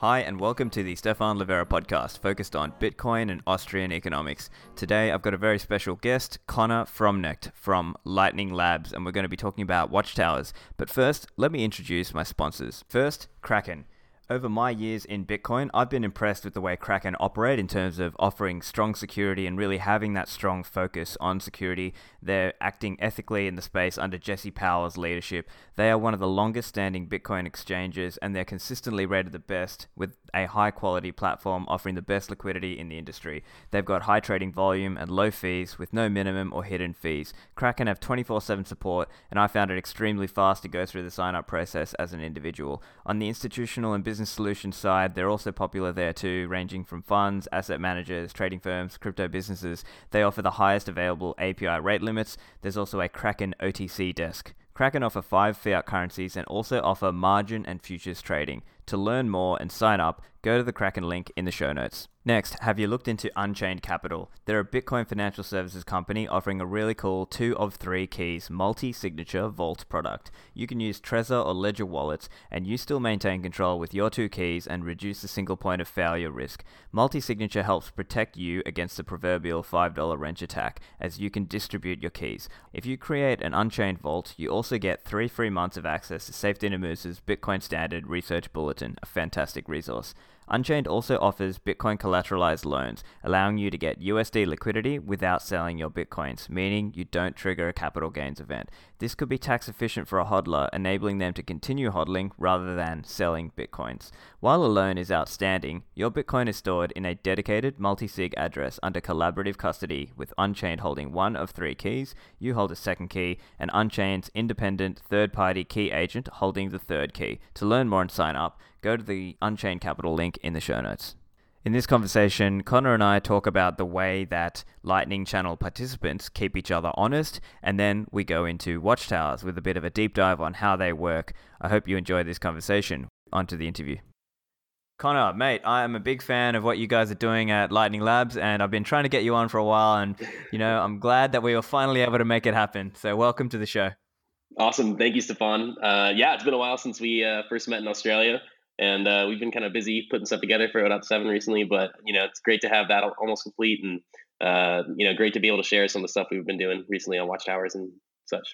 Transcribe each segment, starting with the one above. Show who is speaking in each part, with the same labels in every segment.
Speaker 1: Hi, and welcome to the Stefan Livera podcast focused on Bitcoin and Austrian economics. Today, I've got a very special guest, Connor Fromknecht from Lightning Labs, and we're going to be talking about watchtowers. But first, let me introduce my sponsors. First, Kraken. Over my years in Bitcoin, I've been impressed with the way Kraken operate in terms of offering strong security and really having that strong focus on security. They're acting ethically in the space under Jesse Powell's leadership. They are one of the longest standing Bitcoin exchanges and they're consistently rated the best with a high quality platform offering the best liquidity in the industry. They've got high trading volume and low fees with no minimum or hidden fees. Kraken have 24 7 support and I found it extremely fast to go through the sign up process as an individual. On the institutional and business solutions side, they're also popular there too, ranging from funds, asset managers, trading firms, crypto businesses. They offer the highest available API rate limits. There's also a Kraken OTC desk. Kraken offer five fiat currencies and also offer margin and futures trading. To learn more and sign up, go to the Kraken link in the show notes. Next, have you looked into Unchained Capital? They're a Bitcoin financial services company offering a really cool two of three keys multi signature vault product. You can use Trezor or Ledger wallets, and you still maintain control with your two keys and reduce the single point of failure risk. Multi signature helps protect you against the proverbial $5 wrench attack, as you can distribute your keys. If you create an Unchained vault, you also get three free months of access to Saifedean Ammous's Bitcoin Standard Research Bulletin, a fantastic resource. Unchained also offers Bitcoin collateralized loans, allowing you to get USD liquidity without selling your Bitcoins, meaning you don't trigger a capital gains event. This could be tax efficient for a hodler, enabling them to continue hodling rather than selling Bitcoins. While a loan is outstanding, your Bitcoin is stored in a dedicated multi sig address under collaborative custody, with Unchained holding one of three keys, you hold a second key, and Unchained's independent third party key agent holding the third key. To learn more and sign up, go to the Unchained Capital link in the show notes. In this conversation, Connor and I talk about the way that Lightning Channel participants keep each other honest, and then we go into Watchtowers with a bit of a deep dive on how they work. I hope you enjoy this conversation. On to the interview. Connor, mate, I am a big fan of what you guys are doing at Lightning Labs, and I've been trying to get you on for a while. And, you know, I'm glad that we were finally able to make it happen. So, welcome to the show.
Speaker 2: Awesome. Thank you, Stefan. Uh, yeah, it's been a while since we uh, first met in Australia and uh, we've been kind of busy putting stuff together for 0.7 recently, but you know, it's great to have that almost complete and uh, you know, great to be able to share some of the stuff we've been doing recently on Watchtowers and such.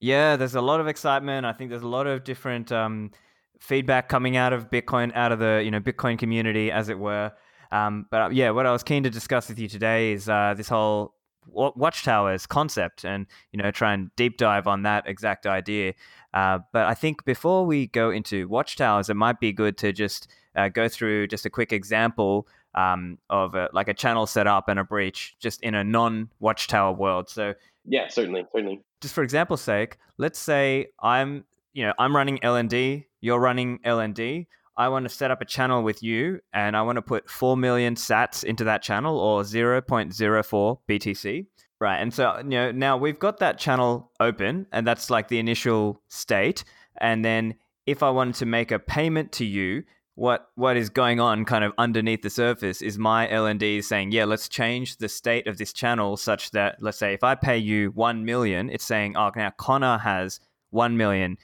Speaker 1: Yeah, there's a lot of excitement. I think there's a lot of different um, feedback coming out of Bitcoin, out of the you know Bitcoin community, as it were. Um, but uh, yeah, what I was keen to discuss with you today is uh, this whole watchtowers concept and you know try and deep dive on that exact idea. Uh, but i think before we go into watchtowers it might be good to just uh, go through just a quick example um, of a, like a channel setup and a breach just in a non watchtower world. So
Speaker 2: yeah certainly certainly.
Speaker 1: just for example's sake let's say i'm you know i'm running lnd you're running lnd I want to set up a channel with you and I want to put 4 million sats into that channel or 0.04 BTC. Right. And so, you know, now we've got that channel open and that's like the initial state. And then if I wanted to make a payment to you, what what is going on kind of underneath the surface is my LND saying, yeah, let's change the state of this channel such that let's say if I pay you 1 million, it's saying, oh, now Connor has 1 million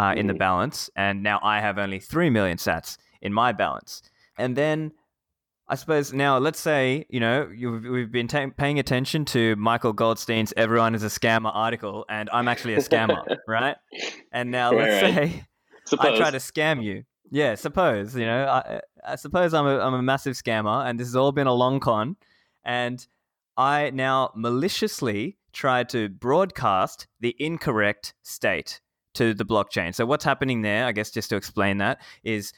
Speaker 1: uh, in the balance, and now I have only three million sats in my balance. And then I suppose now let's say you know we've been ta- paying attention to Michael Goldstein's "Everyone is a Scammer" article, and I'm actually a scammer, right? And now let's right. say suppose. I try to scam you. Yeah, suppose you know I, I suppose I'm a I'm a massive scammer, and this has all been a long con, and I now maliciously try to broadcast the incorrect state to the blockchain. So what's happening there, I guess just to explain that, is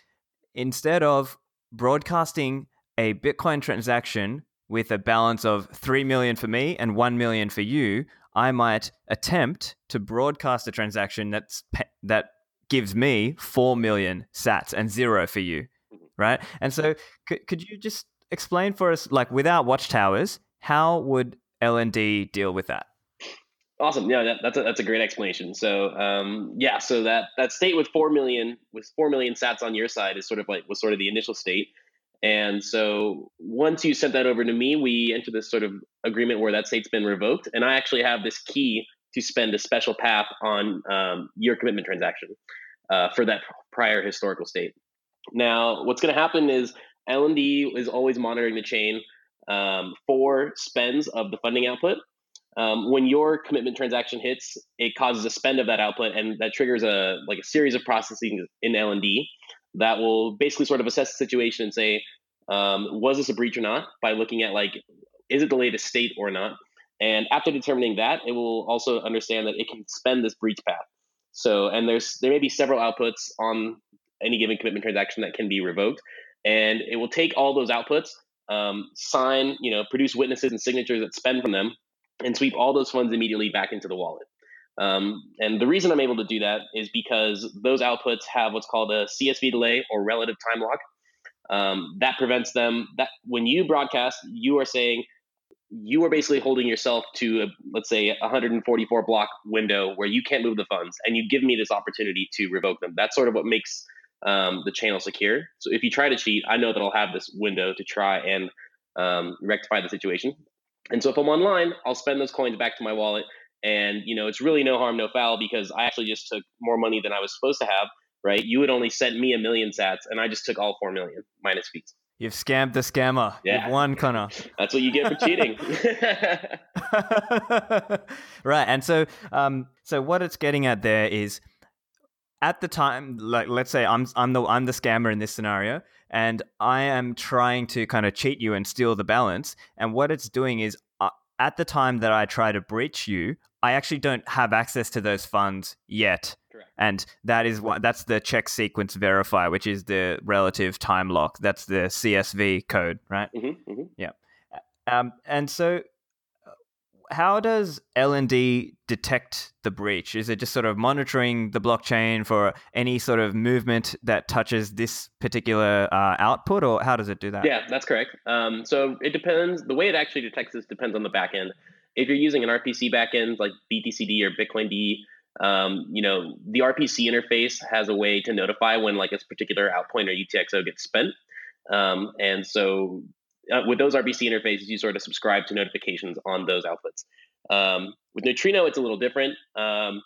Speaker 1: instead of broadcasting a Bitcoin transaction with a balance of 3 million for me and 1 million for you, I might attempt to broadcast a transaction that's that gives me 4 million sats and 0 for you, mm-hmm. right? And so could, could you just explain for us like without watchtowers, how would LND deal with that?
Speaker 2: Awesome. Yeah, that, that's a, that's a great explanation. So, um, yeah, so that that state with four million with four million Sats on your side is sort of like was sort of the initial state. And so once you sent that over to me, we enter this sort of agreement where that state's been revoked, and I actually have this key to spend a special path on um, your commitment transaction uh, for that prior historical state. Now, what's going to happen is LND is always monitoring the chain um, for spends of the funding output. Um, when your commitment transaction hits, it causes a spend of that output, and that triggers a like a series of processing in LND that will basically sort of assess the situation and say, um, was this a breach or not? By looking at like, is it the latest state or not? And after determining that, it will also understand that it can spend this breach path. So, and there's there may be several outputs on any given commitment transaction that can be revoked, and it will take all those outputs, um, sign, you know, produce witnesses and signatures that spend from them, and sweep all those funds immediately back into the wallet. Um, and the reason I'm able to do that is because those outputs have what's called a CSV delay or relative time lock. Um, that prevents them that when you broadcast, you are saying you are basically holding yourself to a, let's say 144 block window where you can't move the funds, and you give me this opportunity to revoke them. That's sort of what makes um, the channel secure. So if you try to cheat, I know that I'll have this window to try and um, rectify the situation. And so if I'm online, I'll spend those coins back to my wallet. And, you know, it's really no harm, no foul because I actually just took more money than I was supposed to have, right? You had only sent me a million sats and I just took all 4 million minus fees.
Speaker 1: You've scammed the scammer. Yeah. You've won, Connor.
Speaker 2: That's what you get for cheating.
Speaker 1: right. And so, um, so what it's getting at there is at the time, like let's say I'm I'm the I'm the scammer in this scenario, and I am trying to kind of cheat you and steal the balance. And what it's doing is, uh, at the time that I try to breach you, I actually don't have access to those funds yet. Correct. And that is what that's the check sequence verify, which is the relative time lock. That's the CSV code, right?
Speaker 2: Mm-hmm, mm-hmm.
Speaker 1: Yeah. Um, and so how does LND detect the breach? Is it just sort of monitoring the blockchain for any sort of movement that touches this particular uh, output, or how does it do that?
Speaker 2: Yeah, that's correct. Um, so it depends. The way it actually detects this depends on the backend. If you're using an RPC backend like BTCD or bitcoind, um, you know the RPC interface has a way to notify when like a particular outpoint or UTXO gets spent. Um, and so uh, with those RPC interfaces, you sort of subscribe to notifications on those outputs. Um, with Neutrino, it's a little different um,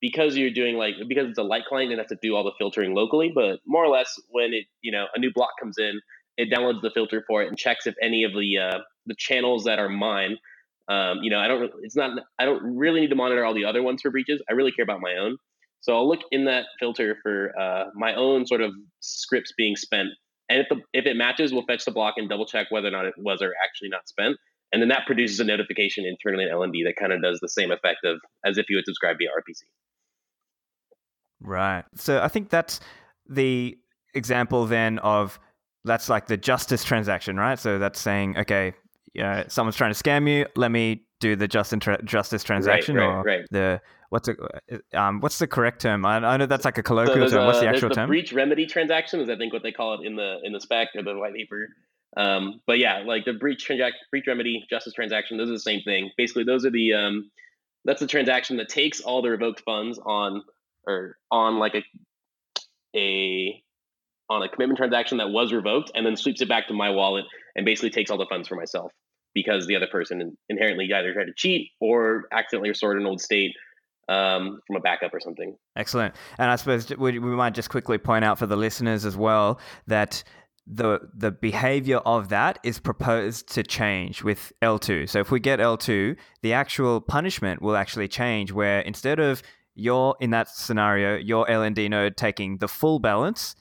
Speaker 2: because you're doing like because it's a light client and has to do all the filtering locally. But more or less, when it you know a new block comes in, it downloads the filter for it and checks if any of the uh, the channels that are mine. Um, you know, I don't. It's not. I don't really need to monitor all the other ones for breaches. I really care about my own. So I'll look in that filter for uh, my own sort of scripts being spent and if, the, if it matches, we'll fetch the block and double check whether or not it was or actually not spent. And then that produces a notification internally in LND that kind of does the same effect of as if you would subscribe via RPC.
Speaker 1: Right. So I think that's the example then of that's like the justice transaction, right? So that's saying, okay, yeah, someone's trying to scam you. Let me do the just justice transaction
Speaker 2: right,
Speaker 1: right,
Speaker 2: or right.
Speaker 1: the what's a, um what's the correct term? I, I know that's like a colloquial so term. What's the actual
Speaker 2: the
Speaker 1: term?
Speaker 2: Breach remedy transaction is I think what they call it in the in the spec or the white paper. Um, but yeah, like the breach transact breach remedy justice transaction, those are the same thing. Basically, those are the um, that's the transaction that takes all the revoked funds on or on like a a on a commitment transaction that was revoked and then sweeps it back to my wallet and basically takes all the funds for myself because the other person inherently either tried to cheat or accidentally restored an old state um, from a backup or something.
Speaker 1: Excellent. And I suppose we, we might just quickly point out for the listeners as well that the the behavior of that is proposed to change with eltoo. So if we get eltoo, the actual punishment will actually change where instead of your in that scenario, your LND node taking the full balance,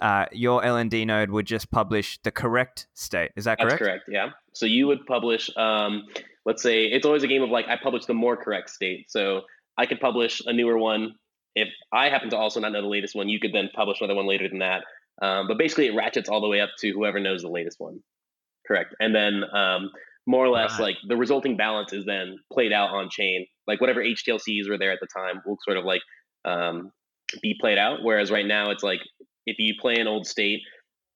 Speaker 1: uh, your LND node would just publish the correct state. Is that correct?
Speaker 2: That's correct. Yeah. So you would publish, um, let's say it's always a game of like I publish the more correct state. So I could publish a newer one. If I happen to also not know the latest one, you could then publish another one later than that. Um, but basically, it ratchets all the way up to whoever knows the latest one. Correct. And then um, more or less, right. like the resulting balance is then played out on chain. Like whatever HTLCs were there at the time will sort of like um, be played out. Whereas right now, it's like if you play an old state,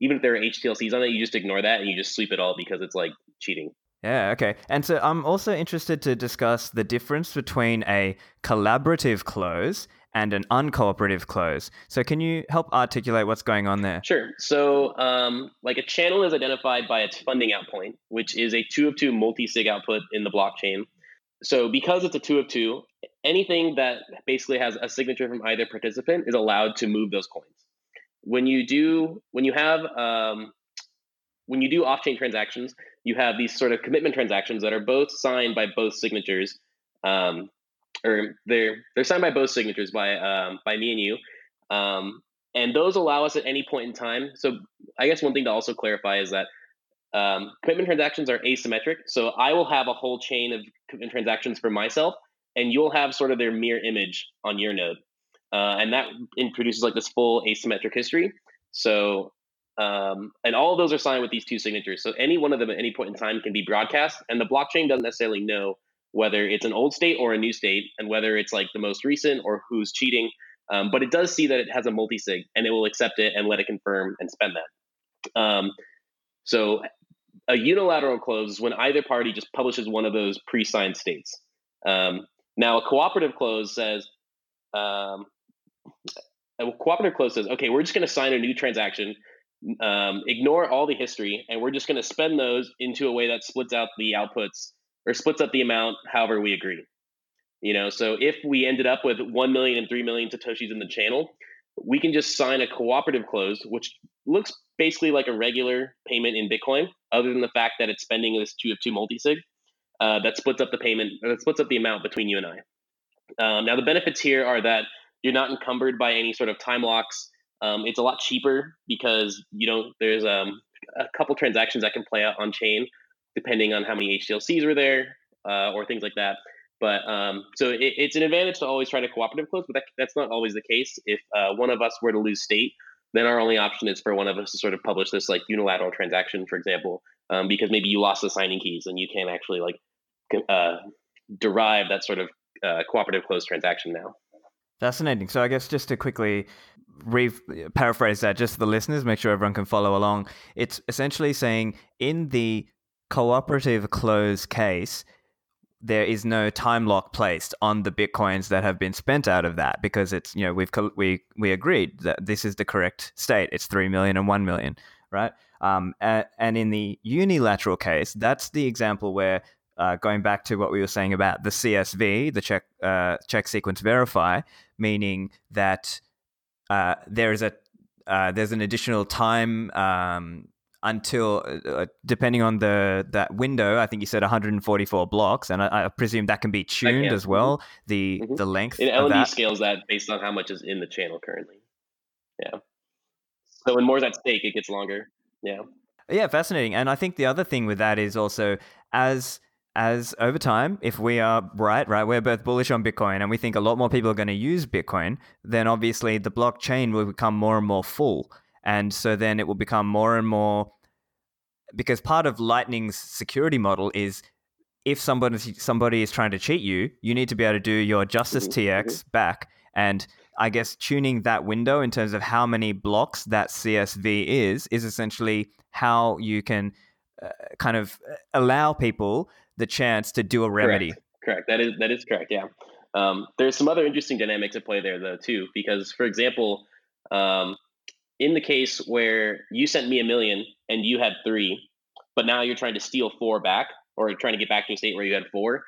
Speaker 2: even if there are HTLCs on it, you just ignore that and you just sweep it all because it's like cheating.
Speaker 1: Yeah, okay. And so I'm also interested to discuss the difference between a collaborative close and an uncooperative close. So can you help articulate what's going on there?
Speaker 2: Sure. So um, like a channel is identified by its funding out point, which is a two of two multi-sig output in the blockchain. So because it's a two of two, anything that basically has a signature from either participant is allowed to move those coins. When you do when you have um, when you do off-chain transactions, you have these sort of commitment transactions that are both signed by both signatures, um, or they're they're signed by both signatures by um, by me and you, um, and those allow us at any point in time. So I guess one thing to also clarify is that um, commitment transactions are asymmetric. So I will have a whole chain of commitment transactions for myself, and you'll have sort of their mirror image on your node, uh, and that introduces like this full asymmetric history. So um, and all of those are signed with these two signatures. So any one of them at any point in time can be broadcast, and the blockchain doesn't necessarily know whether it's an old state or a new state, and whether it's like the most recent or who's cheating. Um, but it does see that it has a multi-sig, and it will accept it and let it confirm and spend that. Um, so a unilateral close is when either party just publishes one of those pre-signed states. Um, now a cooperative close says, um, cooperative close says, okay, we're just going to sign a new transaction um, ignore all the history, and we're just going to spend those into a way that splits out the outputs or splits up the amount however we agree. You know, so if we ended up with 1 million and 3 million Satoshis in the channel, we can just sign a cooperative close, which looks basically like a regular payment in Bitcoin, other than the fact that it's spending this two of two multisig uh, that splits up the payment, that splits up the amount between you and I. Um, now, the benefits here are that you're not encumbered by any sort of time locks um, it's a lot cheaper because you know there's um, a couple transactions that can play out on chain depending on how many HTLCs were there uh, or things like that. But um, so it, it's an advantage to always try to cooperative close, but that, that's not always the case. If uh, one of us were to lose state, then our only option is for one of us to sort of publish this like unilateral transaction, for example, um, because maybe you lost the signing keys and you can't actually like uh, derive that sort of uh, cooperative close transaction now.
Speaker 1: Fascinating. So I guess just to quickly re- paraphrase that just for the listeners, make sure everyone can follow along. It's essentially saying in the cooperative close case, there is no time lock placed on the bitcoins that have been spent out of that because it's you know we've we we agreed that this is the correct state. It's three million and one million, right? Um, and, and in the unilateral case, that's the example where uh, going back to what we were saying about the CSV, the check uh, check sequence verify, meaning that uh, there is a uh, there's an additional time um, until uh, uh, depending on the that window. I think you said 144 blocks, and I, I presume that can be tuned as well. Mm-hmm. The mm-hmm. the length.
Speaker 2: And LND scales that based on how much is in the channel currently. Yeah. So when more's at stake, it gets longer. Yeah.
Speaker 1: Yeah, fascinating. And I think the other thing with that is also as as over time, if we are right, right, we're both bullish on Bitcoin and we think a lot more people are going to use Bitcoin, then obviously the blockchain will become more and more full. And so then it will become more and more because part of Lightning's security model is if somebody somebody is trying to cheat you, you need to be able to do your Justice mm-hmm. TX mm-hmm. back. And I guess tuning that window in terms of how many blocks that CSV is is essentially how you can uh, kind of uh, allow people the chance to do a remedy.
Speaker 2: Correct. correct. That is that is correct. Yeah. Um, there's some other interesting dynamics at play there though too, because for example, um, in the case where you sent me a million and you had three, but now you're trying to steal four back or trying to get back to a state where you had four.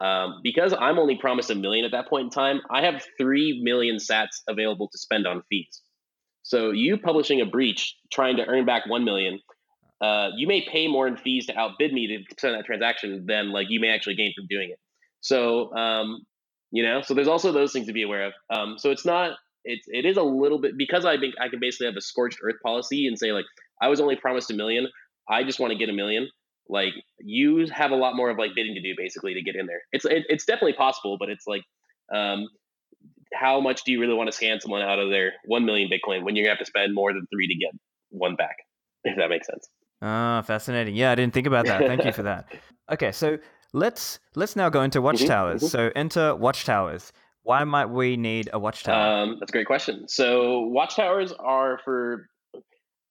Speaker 2: Um, because I'm only promised a million at that point in time, I have three million sats available to spend on fees. So you publishing a breach trying to earn back one million uh, you may pay more in fees to outbid me to send that transaction than like you may actually gain from doing it. So, um, you know, so there's also those things to be aware of. Um, so it's not, it's, it is a little bit because I think I can basically have a scorched earth policy and say like, I was only promised a million. I just want to get a million. Like you have a lot more of like bidding to do basically to get in there. It's, it, it's definitely possible, but it's like, um, how much do you really want to scam someone out of their 1 million Bitcoin when you're gonna have to spend more than three to get one back? If that makes sense.
Speaker 1: Ah, fascinating. Yeah, I didn't think about that. Thank you for that. Okay, so let's let's now go into mm-hmm, watchtowers. Mm-hmm. So enter watchtowers. Why might we need a watchtower?
Speaker 2: Um, that's a great question. So watchtowers are for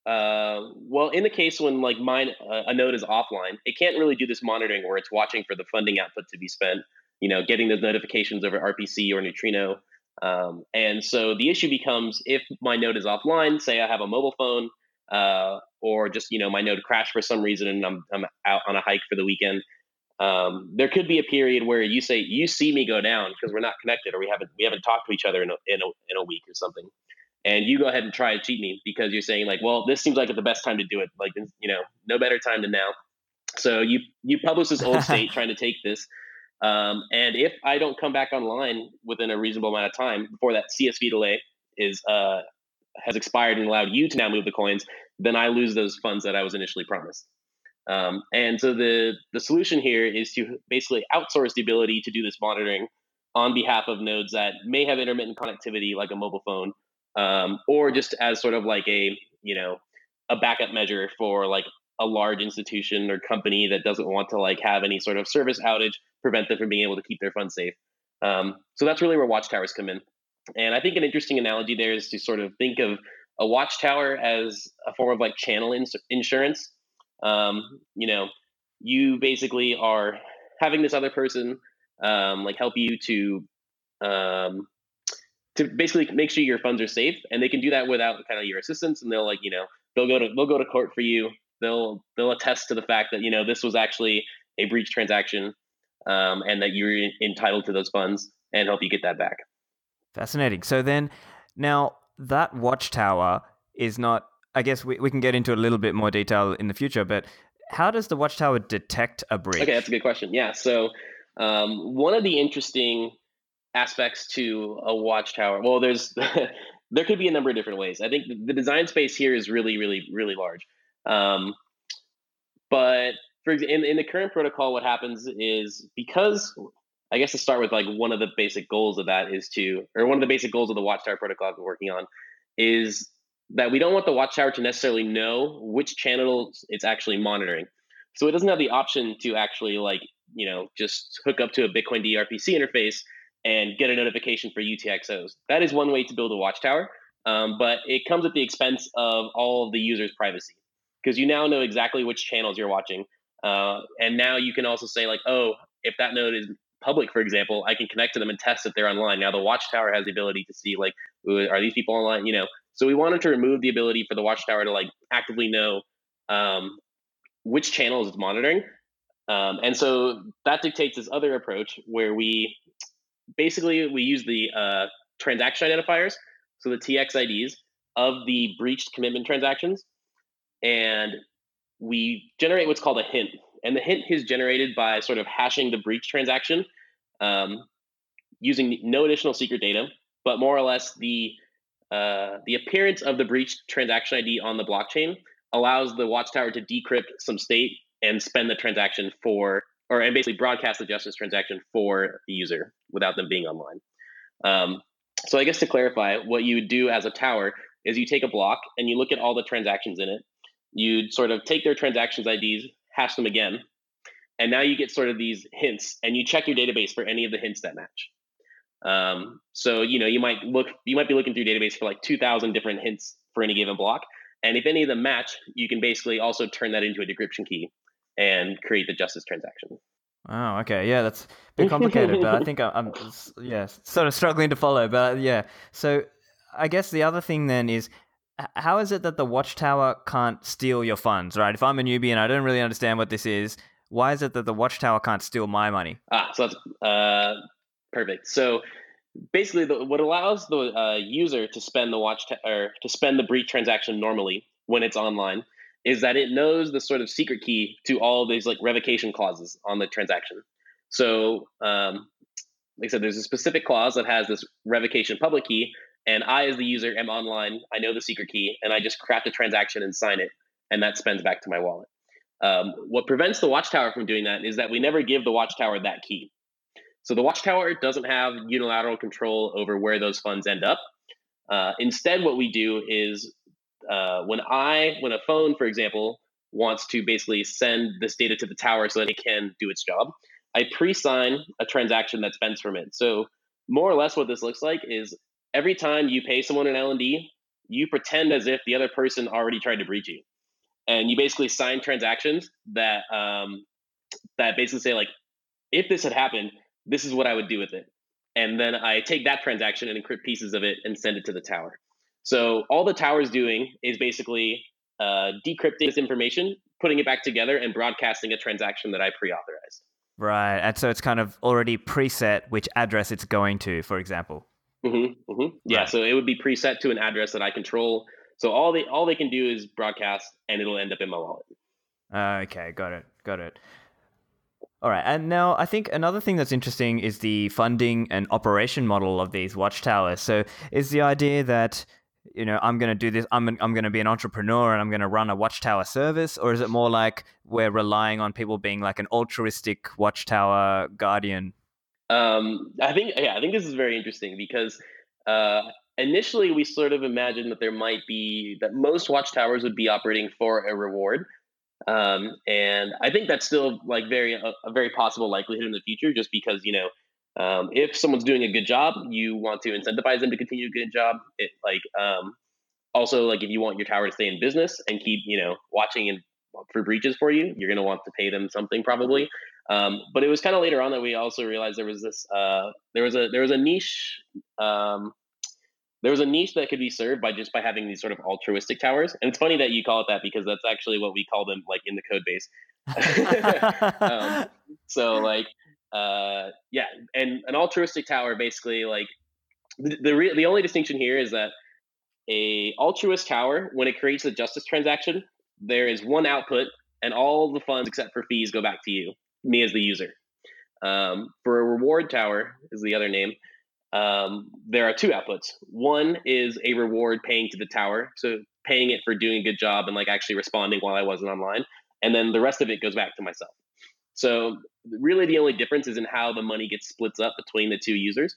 Speaker 2: uh, well, in the case when like mine uh, a node is offline, it can't really do this monitoring where it's watching for the funding output to be spent. You know, getting those notifications over RPC or Neutrino. Um, and so the issue becomes if my node is offline, say I have a mobile phone uh, or just you know my node crashed for some reason and I'm I'm out on a hike for the weekend. Um, there could be a period where you say you see me go down because we're not connected or we haven't we haven't talked to each other in a, in a, in a week or something, and you go ahead and try to cheat me because you're saying like, well, this seems like the best time to do it. Like, you know, no better time than now. So you you publish this old state trying to take this, um, and if I don't come back online within a reasonable amount of time before that CSV delay is uh, has expired and allowed you to now move the coins, then I lose those funds that I was initially promised. Um, and so the the solution here is to basically outsource the ability to do this monitoring on behalf of nodes that may have intermittent connectivity, like a mobile phone, um, or just as sort of like a you know a backup measure for like a large institution or company that doesn't want to like have any sort of service outage prevent them from being able to keep their funds safe. Um, so that's really where watchtowers come in. And I think an interesting analogy there is to sort of think of a watchtower as a form of like channel ins- insurance. Um, you know, you basically are having this other person um, like help you to um, to basically make sure your funds are safe, and they can do that without kind of your assistance. And they'll like you know they'll go to they'll go to court for you. They'll they'll attest to the fact that you know this was actually a breach transaction, um, and that you're entitled to those funds, and help you get that back.
Speaker 1: Fascinating. So then, now that watchtower is not. I guess we, we can get into a little bit more detail in the future, but how does the watchtower detect a breach?
Speaker 2: Okay, that's a good question. Yeah. So um, one of the interesting aspects to a watchtower, well, there's there could be a number of different ways. I think the design space here is really, really, really large. Um, but for in, in the current protocol, what happens is because I guess to start with like one of the basic goals of that is to, or one of the basic goals of the Watchtower protocol I've been working on is that we don't want the Watchtower to necessarily know which channels it's actually monitoring. So it doesn't have the option to actually like, you know, just hook up to a bitcoind RPC interface and get a notification for UTXOs. That is one way to build a Watchtower, um, but it comes at the expense of all of the users' privacy because you now know exactly which channels you're watching. Uh, and now you can also say like, oh, if that node is public, for example, I can connect to them and test if they're online. Now the Watchtower has the ability to see like, are these people online? You know, so we wanted to remove the ability for the Watchtower to like actively know um, which channels it's monitoring. Um, and so that dictates this other approach where we basically we use the uh, transaction identifiers, so the TX IDs of the breached commitment transactions, and we generate what's called a hint. And the hint is generated by sort of hashing the breach transaction um, using no additional secret data, but more or less the uh, the appearance of the breach transaction ID on the blockchain allows the watchtower to decrypt some state and spend the transaction for, or and basically broadcast the justice transaction for the user without them being online. Um, so I guess to clarify, what you would do as a tower is you take a block and you look at all the transactions in it. You'd sort of take their transactions IDs, hash them again, and now you get sort of these hints, and you check your database for any of the hints that match. Um, so you know you might look, you might be looking through database for like two thousand different hints for any given block, and if any of them match, you can basically also turn that into a decryption key and create the justice transaction.
Speaker 1: Oh, okay. Yeah, that's a bit complicated, but I think I'm, I'm yeah, sort of struggling to follow. But yeah, so I guess the other thing then is how is it that the watchtower can't steal your funds, right? If I'm a newbie and I don't really understand what this is, why is it that the watchtower can't steal my money?
Speaker 2: Ah, so that's uh, perfect. So basically, the, what allows the uh, user to spend the watch or to spend the breach transaction normally when it's online is that it knows the sort of secret key to all these like revocation clauses on the transaction. So, um, like I said, there's a specific clause that has this revocation public key, and I, as the user, am online. I know the secret key, and I just craft a transaction and sign it, and that spends back to my wallet. Um, what prevents the Watchtower from doing that is that we never give the Watchtower that key. So the Watchtower doesn't have unilateral control over where those funds end up. Uh, instead, what we do is uh, when I, when a phone, for example, wants to basically send this data to the tower so that it can do its job, I pre-sign a transaction that spends from it. So more or less, what this looks like is every time you pay someone an LND, you pretend as if the other person already tried to breach you, and you basically sign transactions that um, that basically say like, if this had happened, this is what I would do with it, and then I take that transaction and encrypt pieces of it and send it to the tower. So all the tower is doing is basically uh, decrypting this information, putting it back together, and broadcasting a transaction that I pre-authorized.
Speaker 1: Right, and so it's kind of already preset which address it's going to, for example.
Speaker 2: Mm-hmm, mm-hmm. Yeah, right. so it would be preset to an address that I control. So all they all they can do is broadcast, and it'll end up in my wallet.
Speaker 1: Uh, okay, got it, got it. All right, and now I think another thing that's interesting is the funding and operation model of these watchtowers. So, is the idea that you know I'm going to do this, I'm I'm going to be an entrepreneur and I'm going to run a watchtower service, or is it more like we're relying on people being like an altruistic watchtower guardian?
Speaker 2: Um, I think yeah, I think this is very interesting because uh, initially we sort of imagined that there might be that most watchtowers would be operating for a reward. Um, and I think that's still like very a, a, very possible likelihood in the future, just because you know um, if someone's doing a good job, you want to incentivize them to continue a good job. It like um, also like if you want your tower to stay in business and keep you know watching and for breaches for you, you're to want to pay them something probably. Um, but it was kind of later on that we also realized there was this uh, there was a there was a niche um, there was a niche that could be served by just by having these sort of altruistic towers. And it's funny that you call it that because that's actually what we call them like in the code base. um, so like uh, yeah, and an altruistic tower basically like the the, re- the only distinction here is that a altruist tower when it creates a justice transaction, there is one output and all the funds except for fees go back to you, me as the user. Um, for a reward tower is the other name um, there are two outputs. One is a reward paying to the tower, so paying it for doing a good job and like actually responding while I wasn't online, and then the rest of it goes back to myself. So really, the only difference is in how the money gets splits up between the two users.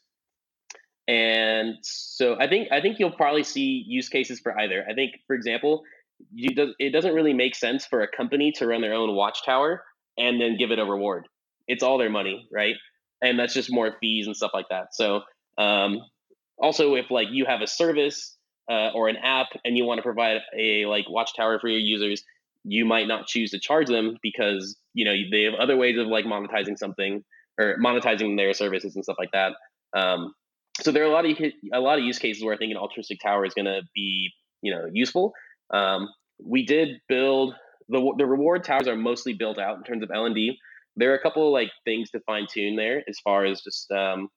Speaker 2: And so I think I think you'll probably see use cases for either. I think, for example, you does, it doesn't really make sense for a company to run their own watchtower and then give it a reward. It's all their money, right? And that's just more fees and stuff like that. So um, also, if like you have a service uh, or an app and you want to provide a like watchtower for your users, you might not choose to charge them because you know they have other ways of like monetizing something or monetizing their services and stuff like that. Um, so there are a lot of a lot of use cases where I think an altruistic tower is going to be you know useful. Um, we did build the the reward towers are mostly built out in terms of LND. There are a couple of like things to fine tune there as far as just um,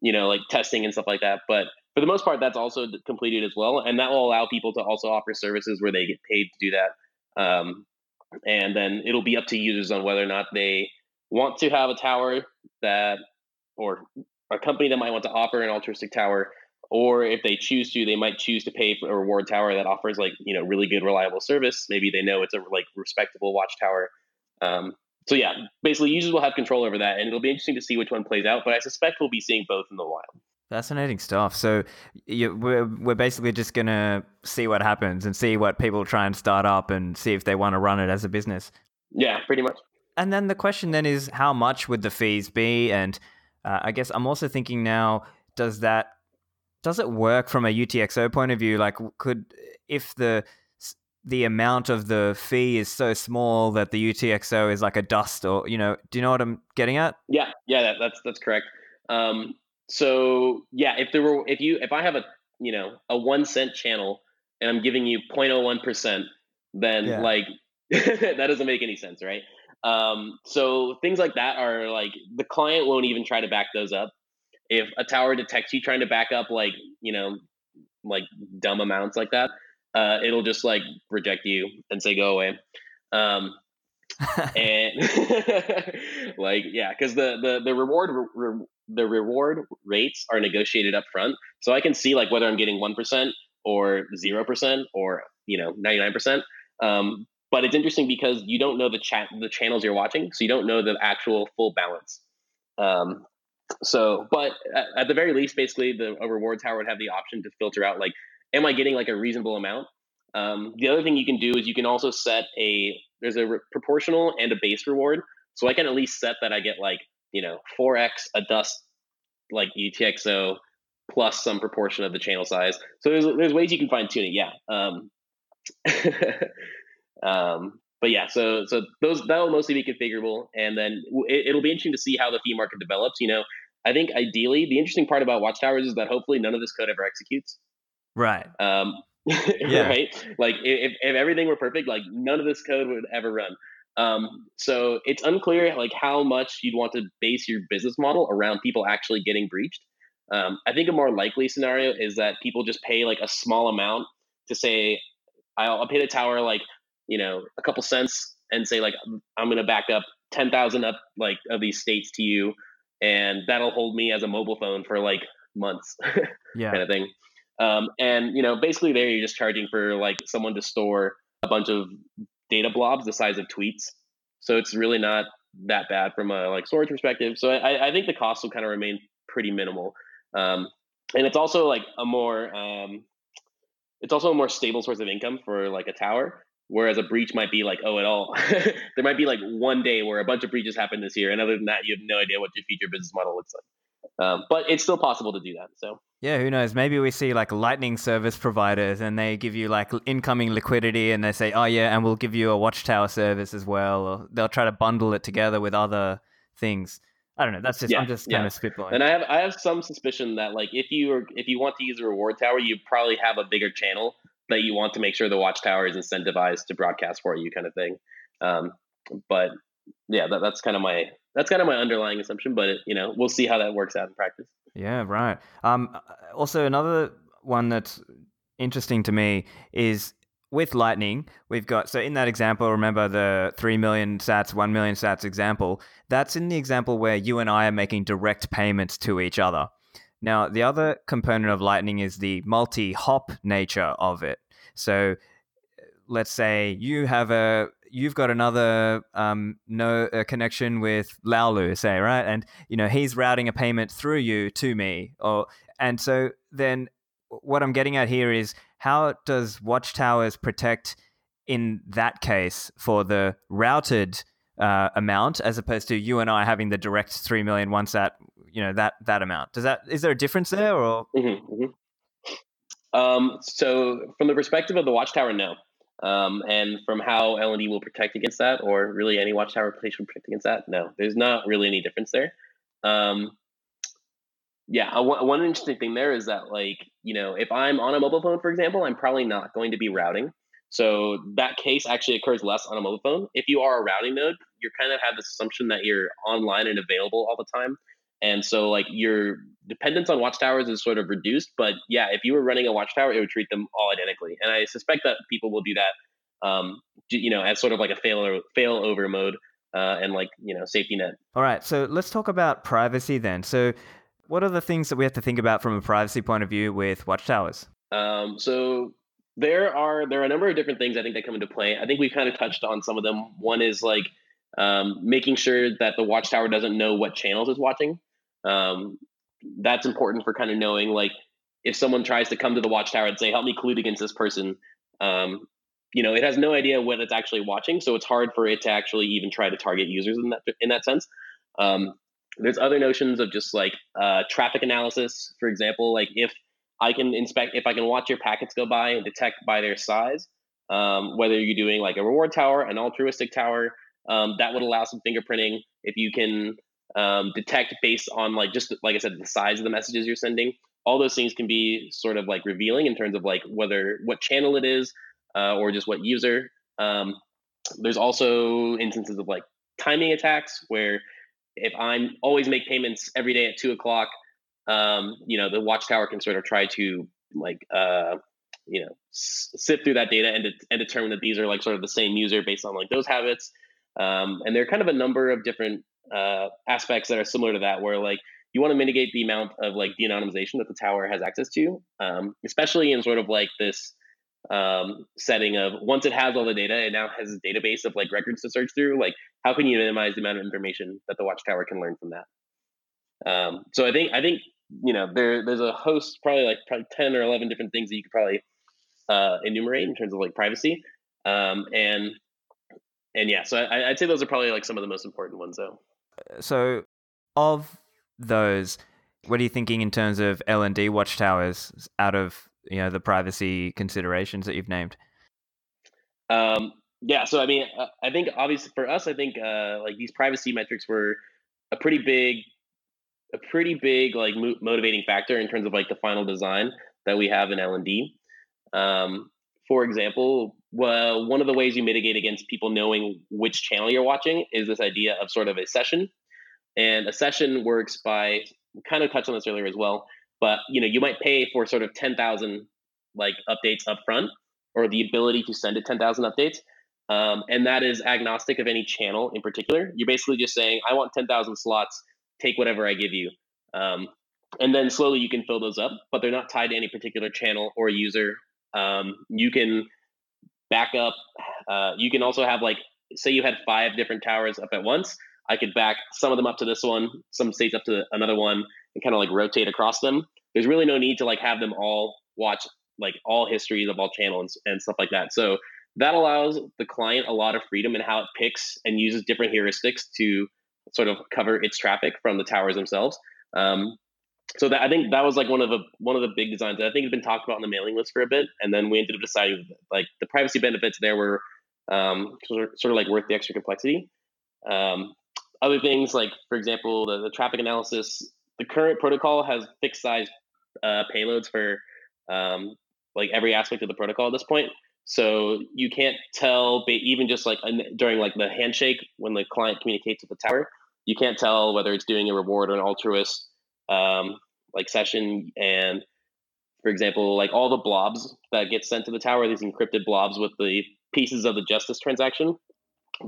Speaker 2: you know, like testing and stuff like that. But for the most part, that's also completed as well, and that will allow people to also offer services where they get paid to do that. Um, and then it'll be up to users on whether or not they want to have a tower that, or a company that might want to offer an altruistic tower, or if they choose to, they might choose to pay for a reward tower that offers like you know really good reliable service. Maybe they know it's a like respectable watchtower. Um, so yeah, basically users will have control over that, and it'll be interesting to see which one plays out. But I suspect we'll be seeing both in the wild.
Speaker 1: Fascinating stuff. So you, we're we're basically just gonna see what happens and see what people try and start up and see if they want to run it as a business.
Speaker 2: Yeah, pretty much.
Speaker 1: And then the question then is, how much would the fees be? And uh, I guess I'm also thinking now, does that does it work from a UTXO point of view? Like, could if the the amount of the fee is so small that the UTXO is like a dust or you know do you know what I'm getting at?
Speaker 2: Yeah, yeah, that, that's that's correct. Um, so yeah, if there were if you if I have a you know a one cent channel and I'm giving you 0.01 percent, then yeah. like that doesn't make any sense, right? Um, so things like that are like the client won't even try to back those up. If a tower detects you trying to back up like you know like dumb amounts like that, uh, it'll just like reject you and say go away. Um, and like yeah, because the the the reward re, the reward rates are negotiated up front, so I can see like whether I'm getting one percent or zero percent or you know ninety nine percent. Um, but it's interesting because you don't know the chat the channels you're watching, so you don't know the actual full balance. Um, so, but at, the very least, basically, the a reward tower would have the option to filter out like am I getting like a reasonable amount? Um, the other thing you can do is you can also set a there's a re- proportional and a base reward. So I can at least set that I get like you know 4x a dust like UTXO plus some proportion of the channel size. So there's there's ways you can fine tune it. Yeah. Um, um, but yeah, so so those that will mostly be configurable, and then it, will be interesting to see how the fee market develops. You know, I think ideally the interesting part about watchtowers is that hopefully none of this code ever executes.
Speaker 1: Right.
Speaker 2: Um, yeah. right. Like if, if everything were perfect, like none of this code would ever run. Um, so it's unclear like how much you'd want to base your business model around people actually getting breached. Um, I think a more likely scenario is that people just pay like a small amount to say, I'll, I'll pay the tower like you know a couple cents and say like I'm going to back up ten thousand up like of these states to you, and that'll hold me as a mobile phone for like months,
Speaker 1: yeah,
Speaker 2: kind of thing. Um, and you know, basically, there you're just charging for like someone to store a bunch of data blobs the size of tweets. So it's really not that bad from a like storage perspective. So I, I think the cost will kind of remain pretty minimal. Um, and it's also like a more um, it's also a more stable source of income for like a tower. Whereas a breach might be like, oh, at all. there might be like one day where a bunch of breaches happen this year, and other than that, you have no idea what your future business model looks like. Um, but it's still possible to do that. So
Speaker 1: yeah, who knows? Maybe we see like Lightning service providers, and they give you like incoming liquidity, and they say, oh yeah, and we'll give you a watchtower service as well, or they'll try to bundle it together with other things. I don't know. That's just yeah, I'm just kind yeah. of spitballing.
Speaker 2: And I have I have some suspicion that like if you are if you want to use a reward tower, you probably have a bigger channel that you want to make sure the watchtower is incentivized to broadcast for you, kind of thing. Um, but yeah, that, that's kind of my that's kind of my underlying assumption, but it, you know, we'll see how that works out in practice.
Speaker 1: Yeah, right. Um, also, another one that's interesting to me is with Lightning, we've got so in that example, remember the three million Sats, one million Sats example. That's in the example where you and I are making direct payments to each other. Now, the other component of Lightning is the multi-hop nature of it. So, let's say you have a you've got another um, no connection with Laolu, say, right? And you know he's routing a payment through you to me, or and so then what I'm getting at here is how does Watchtowers protect in that case for the routed uh, amount as opposed to you and I having the direct three million once sat, you know that that amount. Does that is there a difference there or?
Speaker 2: Mm-hmm, mm-hmm. Um, so from the perspective of the Watchtower, no. Um, and from how LND will protect against that, or really any watchtower place will protect against that, no, there's not really any difference there. Um, yeah, one interesting thing there is that, like, you know, if I'm on a mobile phone, for example, I'm probably not going to be routing. So that case actually occurs less on a mobile phone. If you are a routing node, you kind of have this assumption that you're online and available all the time. And so, like, your dependence on watchtowers is sort of reduced. But yeah, if you were running a watchtower, it would treat them all identically. And I suspect that people will do that, um, you know, as sort of like a fail fail over mode uh, and like you know safety net.
Speaker 1: All right, so let's talk about privacy then. So, what are the things that we have to think about from a privacy point of view with watchtowers?
Speaker 2: Um, so there are there are a number of different things I think that come into play. I think we've kind of touched on some of them. One is like um, making sure that the watchtower doesn't know what channels it's watching. Um, that's important for kind of knowing like if someone tries to come to the watchtower and say, "Help me collude against this person," um, you know, it has no idea what it's actually watching, so it's hard for it to actually even try to target users in that in that sense. Um, there's other notions of just like uh, traffic analysis, for example, like if I can inspect, if I can watch your packets go by and detect by their size, um, whether you're doing like a reward tower, an altruistic tower, um, that would allow some fingerprinting. If you can um, detect based on like just like I said, the size of the messages you're sending. All those things can be sort of like revealing in terms of like whether what channel it is uh, or just what user. Um, there's also instances of like timing attacks where if I'm always make payments every day at two o'clock, um, you know, the watchtower can sort of try to like uh, you know s- sift through that data and, de- and determine that these are like sort of the same user based on like those habits. Um, and there are kind of a number of different uh, aspects that are similar to that, where like you want to mitigate the amount of like de-anonymization that the tower has access to, um, especially in sort of like this um, setting of once it has all the data, it now has a database of like records to search through. Like, how can you minimize the amount of information that the watchtower can learn from that? Um, so I think I think you know there there's a host probably like probably ten or eleven different things that you could probably uh, enumerate in terms of like privacy um, and and yeah, so I, I'd say those are probably like some of the most important ones though.
Speaker 1: So, of those, what are you thinking in terms of LND watchtowers out of you know the privacy considerations that you've named?
Speaker 2: Um, yeah, so I mean, uh, I think obviously for us, I think uh, like these privacy metrics were a pretty big, a pretty big like mo- motivating factor in terms of like the final design that we have in LND. Um, for example, well, one of the ways you mitigate against people knowing which channel you're watching is this idea of sort of a session. And a session works by kind of touched on this earlier as well, but you know, you might pay for sort of 10,000 like updates up front or the ability to send it 10,000 updates. Um, and that is agnostic of any channel in particular. You're basically just saying, I want 10,000 slots, take whatever I give you. Um, and then slowly you can fill those up, but they're not tied to any particular channel or user. Um, you can back up. Uh, you can also have like, say you had five different towers up at once. I could back some of them up to this one, some states up to another one, and kind of like rotate across them. There's really no need to like have them all watch like all histories of all channels and stuff like that. So that allows the client a lot of freedom in how it picks and uses different heuristics to sort of cover its traffic from the towers themselves. Um, so that I think that was like one of the one of the big designs that I think had been talked about on the mailing list for a bit, and then we ended up deciding like the privacy benefits there were um, sort, of, sort of like worth the extra complexity. Um, other things like, for example, the, the traffic analysis. The current protocol has fixed size uh, payloads for um, like every aspect of the protocol at this point. So you can't tell, even just like during like the handshake when the client communicates with the tower, you can't tell whether it's doing a reward or an altruist um, like session. And for example, like all the blobs that get sent to the tower, these encrypted blobs with the pieces of the justice transaction,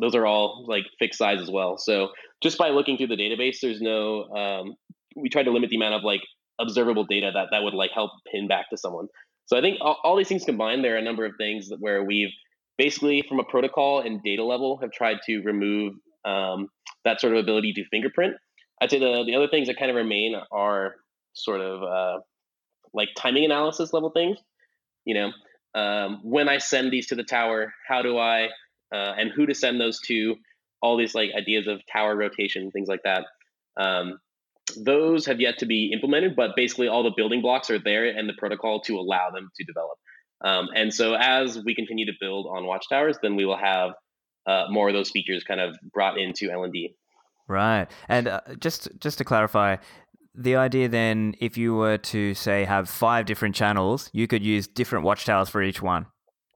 Speaker 2: those are all like fixed size as well. So just by looking through the database, there's no. Um, we tried to limit the amount of like observable data that that would like help pin back to someone. So I think all, all these things combined, there are a number of things that where we've basically from a protocol and data level have tried to remove um, that sort of ability to fingerprint. I'd say the, the other things that kind of remain are sort of uh, like timing analysis level things. You know, um, when I send these to the tower, how do I uh, and who to send those to? All these like ideas of tower rotation, things like that. Um, those have yet to be implemented, but basically all the building blocks are there and the protocol to allow them to develop. Um, and so as we continue to build on watchtowers, then we will have uh, more of those features kind of brought into LND.
Speaker 1: Right. And uh, just just to clarify, the idea then, if you were to say have five different channels, you could use different watchtowers for each one.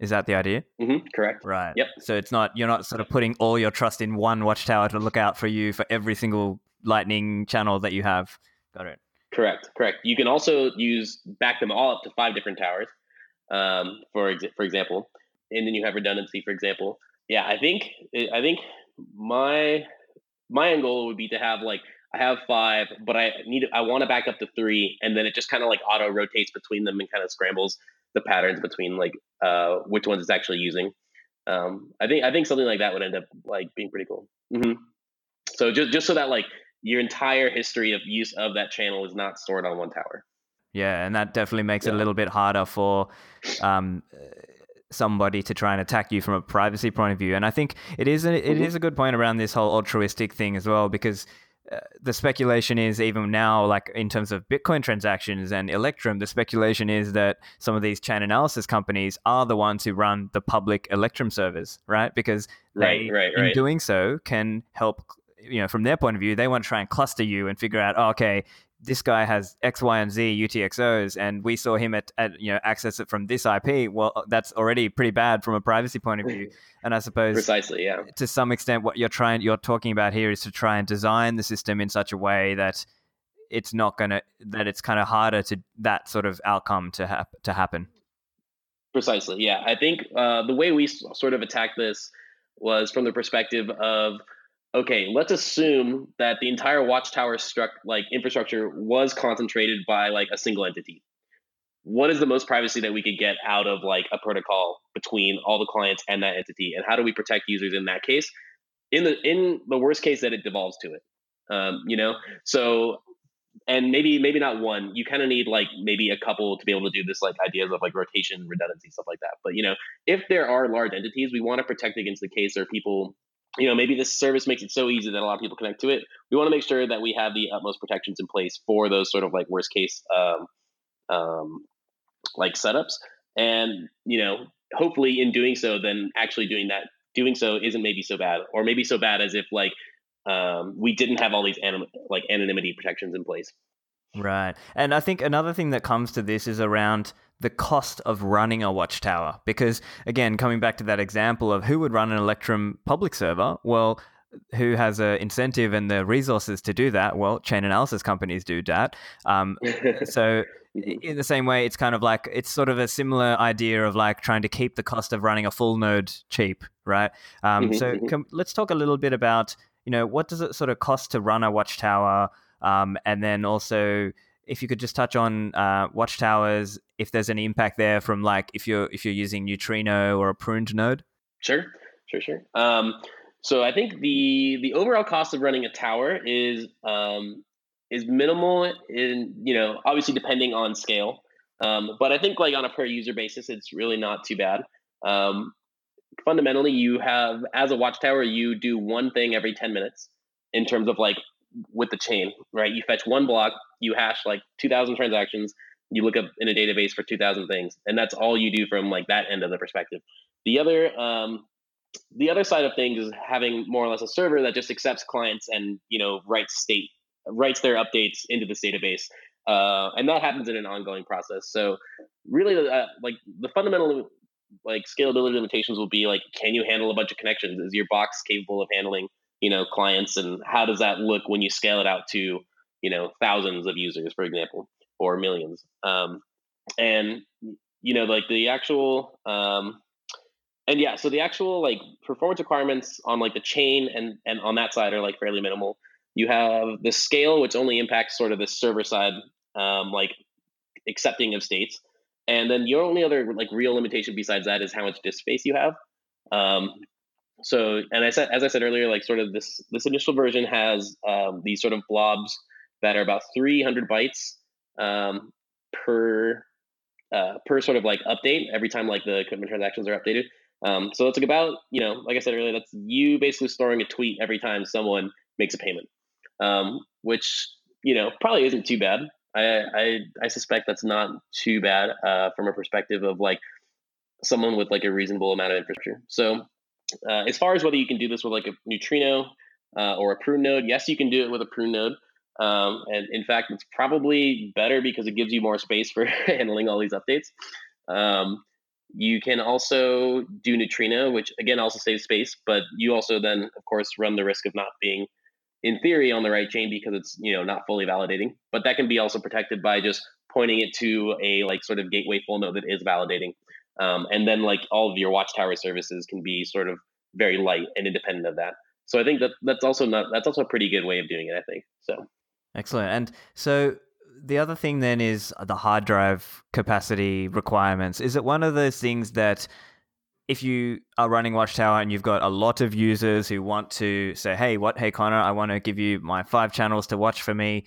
Speaker 1: Is that the idea?
Speaker 2: Mm-hmm, correct.
Speaker 1: Right.
Speaker 2: Yep.
Speaker 1: So it's not you're not sort of putting all your trust in one watchtower to look out for you for every single Lightning channel that you have. Got it.
Speaker 2: Correct, correct. You can also use back them all up to five different towers, um, for ex- for example, and then you have redundancy, for example. Yeah, I think I think my my end goal would be to have like I have five, but I need I want to back up to three, and then it just kind of like auto rotates between them and kind of scrambles the patterns between like uh, which ones it's actually using. Um, I think I think something like that would end up like being pretty cool. Mm-hmm. So just just so that like your entire history of use of that channel is not stored on one tower.
Speaker 1: Yeah, and that definitely makes yeah. it a little bit harder for um, somebody to try and attack you from a privacy point of view. And I think it is a, it mm-hmm. a good point around this whole altruistic thing as well, because uh, the speculation is even now, like in terms of Bitcoin transactions and Electrum, the speculation is that some of these chain analysis companies are the ones who run the public Electrum servers, right? Because they,
Speaker 2: right, right, right.
Speaker 1: in doing so, can help you know, from their point of view, they want to try and cluster you and figure out, oh, okay, this guy has X, Y, and Z UTXOs, and we saw him at, at you know access it from this IP. Well, uh, that's already pretty bad from a privacy point of view. And I suppose
Speaker 2: precisely, yeah.
Speaker 1: To some extent, what you're trying, you're talking about here is to try and design the system in such a way that it's not gonna, that it's kind of harder to that sort of outcome to hap- to happen.
Speaker 2: Precisely, yeah. I think uh, the way we sort of attacked this was from the perspective of okay, let's assume that the entire watchtower struck like infrastructure was concentrated by like a single entity. What is the most privacy that we could get out of like a protocol between all the clients and that entity, and how do we protect users in that case? In the in the worst case that it devolves to it, um, you know. So, and maybe maybe not one. You kind of need like maybe a couple to be able to do this like ideas of like rotation, redundancy, stuff like that. But you know, if there are large entities, we want to protect against the case where people you know, maybe this service makes it so easy that a lot of people connect to it. We want to make sure that we have the utmost protections in place for those sort of like worst case, um, um, like setups. And you know, hopefully, in doing so, then actually doing that, doing so isn't maybe so bad, or maybe so bad as if like um, we didn't have all these anim- like anonymity protections in place.
Speaker 1: Right. And I think another thing that comes to this is around the cost of running a watchtower. Because, again, coming back to that example of who would run an Electrum public server, well, who has an incentive and the resources to do that? Well, chain analysis companies do that. Um, so, in the same way, it's kind of like it's sort of a similar idea of like trying to keep the cost of running a full node cheap, right? Um, mm-hmm, so, mm-hmm. com- let's talk a little bit about you know what does it sort of cost to run a watchtower, um, and then also if you could just touch on uh, watchtowers, if there's any impact there from like if you're if you're using neutrino or a pruned node.
Speaker 2: Sure, sure, sure. Um, so I think the the overall cost of running a tower is um, is minimal in you know obviously depending on scale, um, but I think like on a per user basis it's really not too bad. Um, fundamentally, you have as a watchtower you do one thing every ten minutes in terms of like with the chain, right? You fetch one block, you hash like two thousand transactions, you look up in a database for two thousand things, and that's all you do from like that end of the perspective. The other um, the other side of things is having more or less a server that just accepts clients and you know writes state writes their updates into this database uh, and that happens in an ongoing process so really uh, like the fundamental like scalability limitations will be like can you handle a bunch of connections is your box capable of handling you know clients and how does that look when you scale it out to you know thousands of users for example or millions um, and you know like the actual um, and yeah, so the actual like performance requirements on like the chain and and on that side are like fairly minimal. You have the scale, which only impacts sort of the server side, um, like accepting of states, and then your only other like real limitation besides that is how much disk space you have. Um, so, and I said, as I said earlier, like sort of this this initial version has um, these sort of blobs that are about 300 bytes um, per uh, per sort of like update every time like the commitment transactions are updated. Um, so it's like about, you know, like I said earlier, that's you basically storing a tweet every time someone makes a payment, um, which, you know, probably isn't too bad. I, I, I suspect that's not too bad uh, from a perspective of like someone with like a reasonable amount of infrastructure. So uh, as far as whether you can do this with like a neutrino uh, or a prune node, yes, you can do it with a prune node. Um, and in fact, it's probably better because it gives you more space for handling all these updates. Um, you can also do neutrino, which again also saves space, but you also then, of course, run the risk of not being, in theory, on the right chain because it's you know not fully validating. But that can be also protected by just pointing it to a like sort of gateway full node that is validating, um, and then like all of your watchtower services can be sort of very light and independent of that. So I think that that's also not that's also a pretty good way of doing it. I think so.
Speaker 1: Excellent. And so the other thing then is the hard drive capacity requirements. Is it one of those things that if you are running Watchtower and you've got a lot of users who want to say, hey, what, hey, Conner, I want to give you my five channels to watch for me,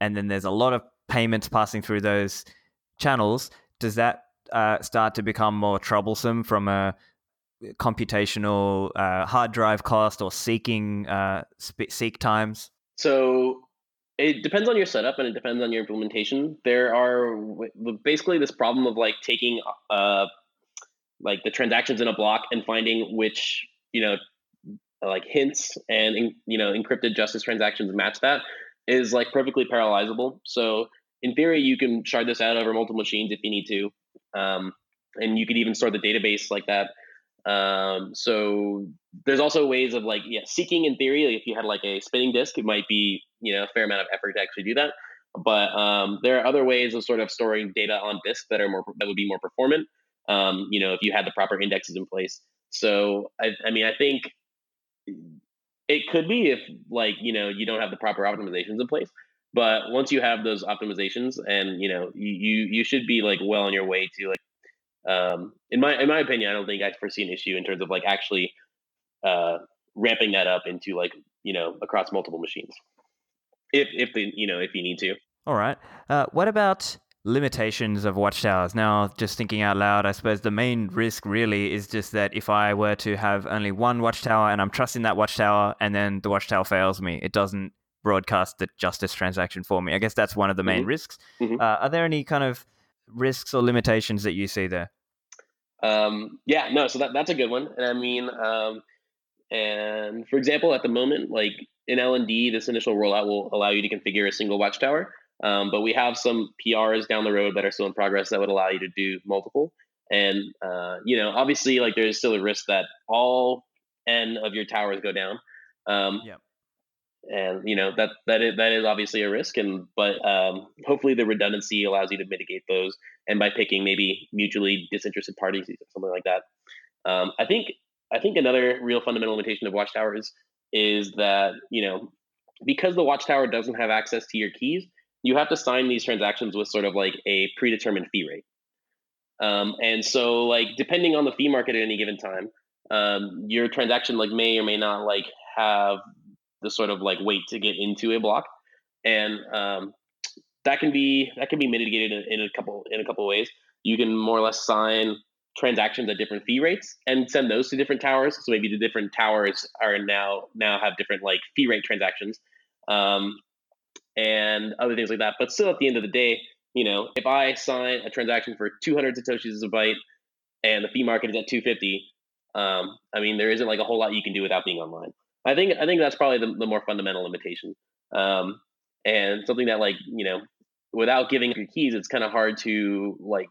Speaker 1: and then there's a lot of payments passing through those channels, does that uh, start to become more troublesome from a computational uh, hard drive cost or seeking uh, seek times?
Speaker 2: So it depends on your setup and it depends on your implementation. There are basically this problem of like taking uh like the transactions in a block and finding which you know like hints and you know encrypted justice transactions match that is like perfectly parallelizable. So in theory, you can shard this out over multiple machines if you need to, um, and you could even store the database like that. Um, so there's also ways of like yeah seeking in theory like if you had like a spinning disk it might be you know a fair amount of effort to actually do that. But um, there are other ways of sort of storing data on disk that are more that would be more performant um, you know if you had the proper indexes in place. So I, I mean i think it could be if like you know you don't have the proper optimizations in place but once you have those optimizations and you know you you should be like well on your way to like um, in my in my opinion, I don't think I foresee an issue in terms of like actually uh, ramping that up into like you know across multiple machines, if if the you know if you need to.
Speaker 1: All right. Uh, what about limitations of watchtowers? Now, just thinking out loud, I suppose the main risk really is just that if I were to have only one watchtower and I'm trusting that watchtower, and then the watchtower fails me, it doesn't broadcast the justice transaction for me. I guess that's one of the main mm-hmm. risks. Mm-hmm. Uh, are there any kind of risks or limitations that you see there?
Speaker 2: Um, yeah, no, so that, that's a good one. And I mean, um, and for example, at the moment, like in LND, this initial rollout will allow you to configure a single watchtower. Um, but we have some PRs down the road that are still in progress that would allow you to do multiple. And uh, you know, obviously, like there's still a risk that all n of your towers go down. Um,
Speaker 1: yeah.
Speaker 2: And you know that that is, that is obviously a risk, and but um, hopefully the redundancy allows you to mitigate those, and by picking maybe mutually disinterested parties, or something like that. Um, I think I think another real fundamental limitation of watchtowers is that you know because the watchtower doesn't have access to your keys, you have to sign these transactions with sort of like a predetermined fee rate. Um, and so, like depending on the fee market at any given time, um, your transaction like may or may not like have the sort of like weight to get into a block, and um, that can be that can be mitigated in, in a couple in a couple ways. You can more or less sign transactions at different fee rates and send those to different towers. So maybe the different towers are now now have different like fee rate transactions, um, and other things like that. But still, at the end of the day, you know, if I sign a transaction for 200 satoshis a byte and the fee market is at 250, um, I mean, there isn't like a whole lot you can do without being online. I think I think that's probably the, the more fundamental limitation, um, and something that like you know, without giving your keys, it's kind of hard to like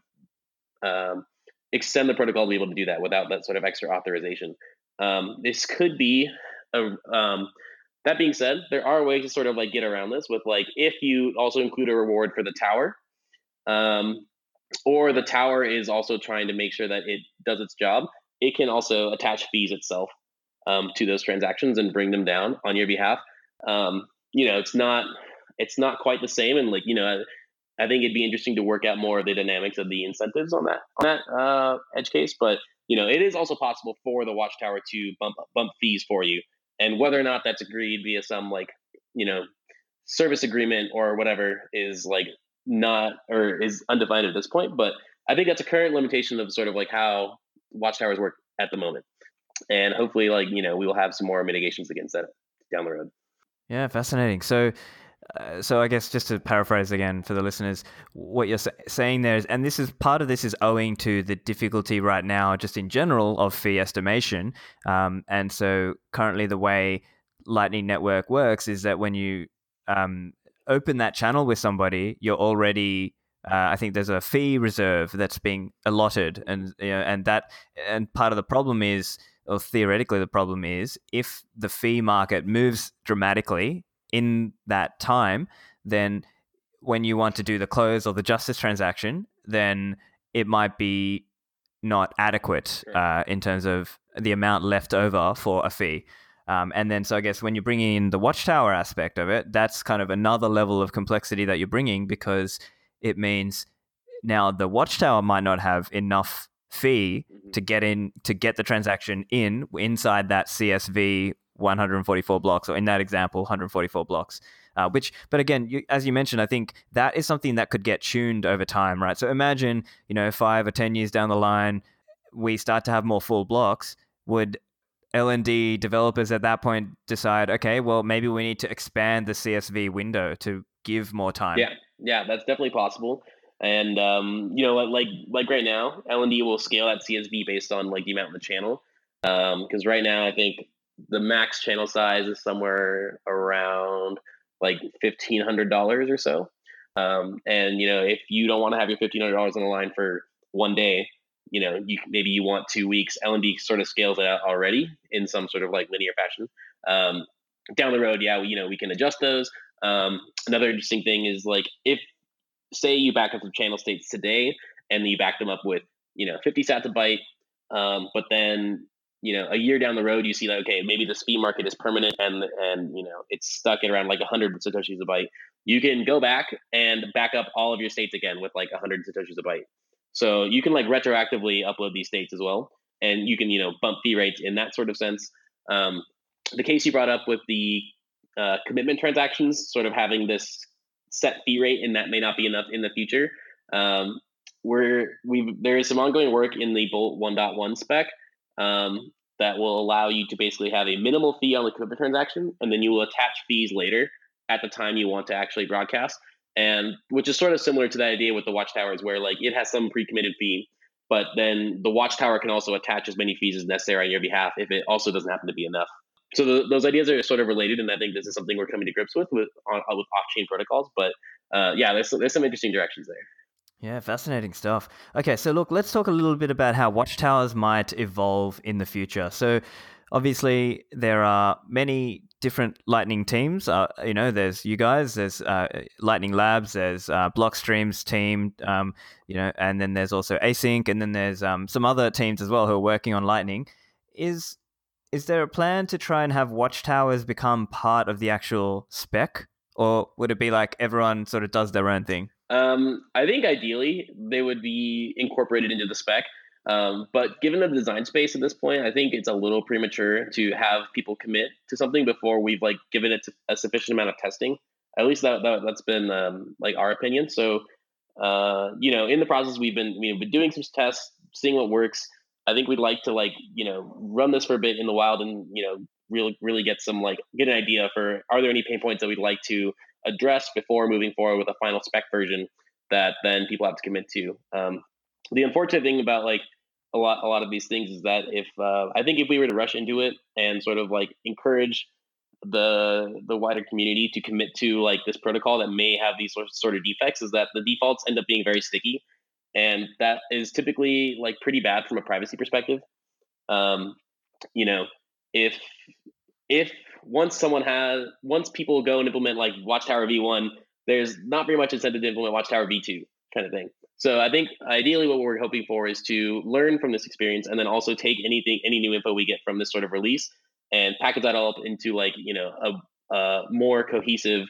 Speaker 2: um, extend the protocol to be able to do that without that sort of extra authorization. Um, this could be a, um, that being said, there are ways to sort of like get around this with like if you also include a reward for the tower, um, or the tower is also trying to make sure that it does its job, it can also attach fees itself um, to those transactions and bring them down on your behalf. Um, you know, it's not it's not quite the same, and like you know, I think it'd be interesting to work out more of the dynamics of the incentives on that on that uh, edge case. But you know, it is also possible for the watchtower to bump bump fees for you, and whether or not that's agreed via some like you know service agreement or whatever is like not or is undefined at this point. But I think that's a current limitation of sort of like how watchtowers work at the moment, and hopefully, like you know, we will have some more mitigations against that down the road.
Speaker 1: Yeah, fascinating. So uh, so I guess just to paraphrase again for the listeners, what you're sa- saying there is, and this is part of this is owing to the difficulty right now, just in general, of fee estimation. Um, and so currently, the way Lightning Network works is that when you um, open that channel with somebody, you're already uh, I think there's a fee reserve that's being allotted, and you know, and that and part of the problem is, or theoretically, the problem is if the fee market moves dramatically in that time, then when you want to do the close or the justice transaction, then it might be not adequate uh, in terms of the amount left over for a fee. Um, and then, so I guess when you're bringing in the watchtower aspect of it, that's kind of another level of complexity that you're bringing because it means now the watchtower might not have enough fee mm-hmm. to get in to get the transaction in inside that CSV 144 blocks, or in that example, 144 blocks. Uh, which, but again, you, as you mentioned, I think that is something that could get tuned over time, right? So imagine, you know, five or ten years down the line, we start to have more full blocks. Would LND developers at that point decide, okay, well, maybe we need to expand the CSV window to give more time?
Speaker 2: Yeah, yeah, that's definitely possible. And um, you know, like like right now, LND will scale that CSV based on like the amount in the channel. Because um, right now, I think the max channel size is somewhere around like fifteen hundred dollars or so. Um, and you know, if you don't want to have your fifteen hundred dollars on the line for one day, you know, you maybe you want two weeks. LND sort of scales it out already in some sort of like linear fashion. Um, down the road, yeah, you know, we can adjust those. Um, another interesting thing is like if say you back up the channel states today and you back them up with you know 50 sats a byte, um, but then you know, a year down the road, you see that okay, maybe the fee market is permanent and and you know it's stuck at around like 100 satoshis a byte. You can go back and back up all of your states again with like 100 satoshis a byte. So you can like retroactively upload these states as well, and you can you know bump fee rates in that sort of sense. Um, the case you brought up with the uh, commitment transactions, sort of having this set fee rate, and that may not be enough in the future. Um, where we there is some ongoing work in the Bolt 1.1 spec um, that will allow you to basically have a minimal fee on the commitment transaction, and then you will attach fees later at the time you want to actually broadcast. And which is sort of similar to that idea with the watchtowers, where like it has some pre-committed fee, but then the watchtower can also attach as many fees as necessary on your behalf if it also doesn't happen to be enough. So the, those ideas are sort of related, and I think this is something we're coming to grips with with on, with off-chain protocols. But uh, yeah, there's there's some interesting directions there.
Speaker 1: Yeah, fascinating stuff. Okay, so look, let's talk a little bit about how watchtowers might evolve in the future. So, obviously there are many different Lightning teams. Uh, you know, there's you guys, there's uh, Lightning Labs, there's uh, Blockstream's team, um, you know, and then there's also ACINQ, and then there's um, some other teams as well who are working on Lightning. Is is there a plan to try and have watchtowers become part of the actual spec, or would it be like everyone sort of does their own thing?
Speaker 2: Um, I think ideally they would be incorporated into the spec. Um, but given the design space at this point, I think it's a little premature to have people commit to something before we've like given it a sufficient amount of testing. At least that, that has been um, like our opinion. So, uh, you know, in the process, we've been we've been doing some tests, seeing what works. I think we'd like to like you know run this for a bit in the wild and you know really really get some like get an idea for are there any pain points that we'd like to address before moving forward with a final spec version that then people have to commit to. Um, the unfortunate thing about like a lot a lot of these things is that if uh, I think if we were to rush into it and sort of like encourage the the wider community to commit to like this protocol that may have these sort of defects is that the defaults end up being very sticky and that is typically like pretty bad from a privacy perspective um, you know if if once someone has once people go and implement like watchtower v1 there's not very much incentive to implement watchtower v2 kind of thing so I think ideally what we're hoping for is to learn from this experience and then also take anything, any new info we get from this sort of release and package that all up into like, you know, a, a more cohesive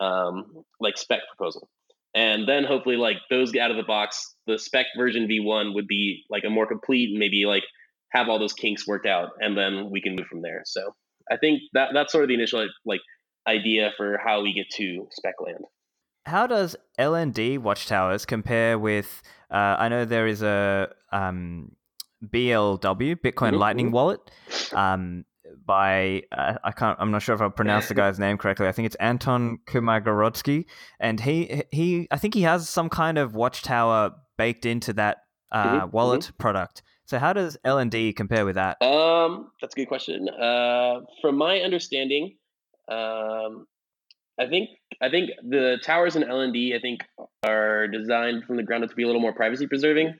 Speaker 2: um, like spec proposal. And then hopefully like those get out of the box, the spec version V1 would be like a more complete maybe like have all those kinks worked out and then we can move from there. So I think that that's sort of the initial like idea for how we get to spec land
Speaker 1: how does LND watchtowers compare with? Uh, I know there is a um, BLW Bitcoin mm-hmm. Lightning Wallet um, by uh, I can't I'm not sure if I pronounced the guy's name correctly. I think it's Anton Kumaigorodski, and he he I think he has some kind of watchtower baked into that uh, mm-hmm. wallet mm-hmm. product. So how does LND compare with that?
Speaker 2: Um, that's a good question. Uh, from my understanding, um, I think I think the towers in LND I think are designed from the ground up to be a little more privacy preserving.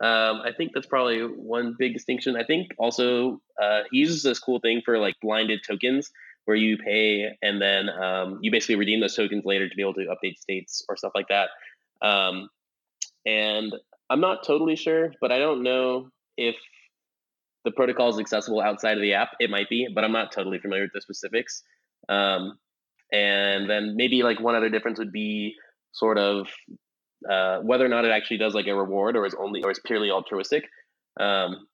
Speaker 2: Um, I think that's probably one big distinction. I think also uh, he uses this cool thing for like blinded tokens where you pay and then um, you basically redeem those tokens later to be able to update states or stuff like that. Um, and I'm not totally sure, but I don't know if the protocol is accessible outside of the app. It might be, but I'm not totally familiar with the specifics. Um, and then maybe like one other difference would be sort of uh, whether or not it actually does like a reward or is only or is purely altruistic. Um,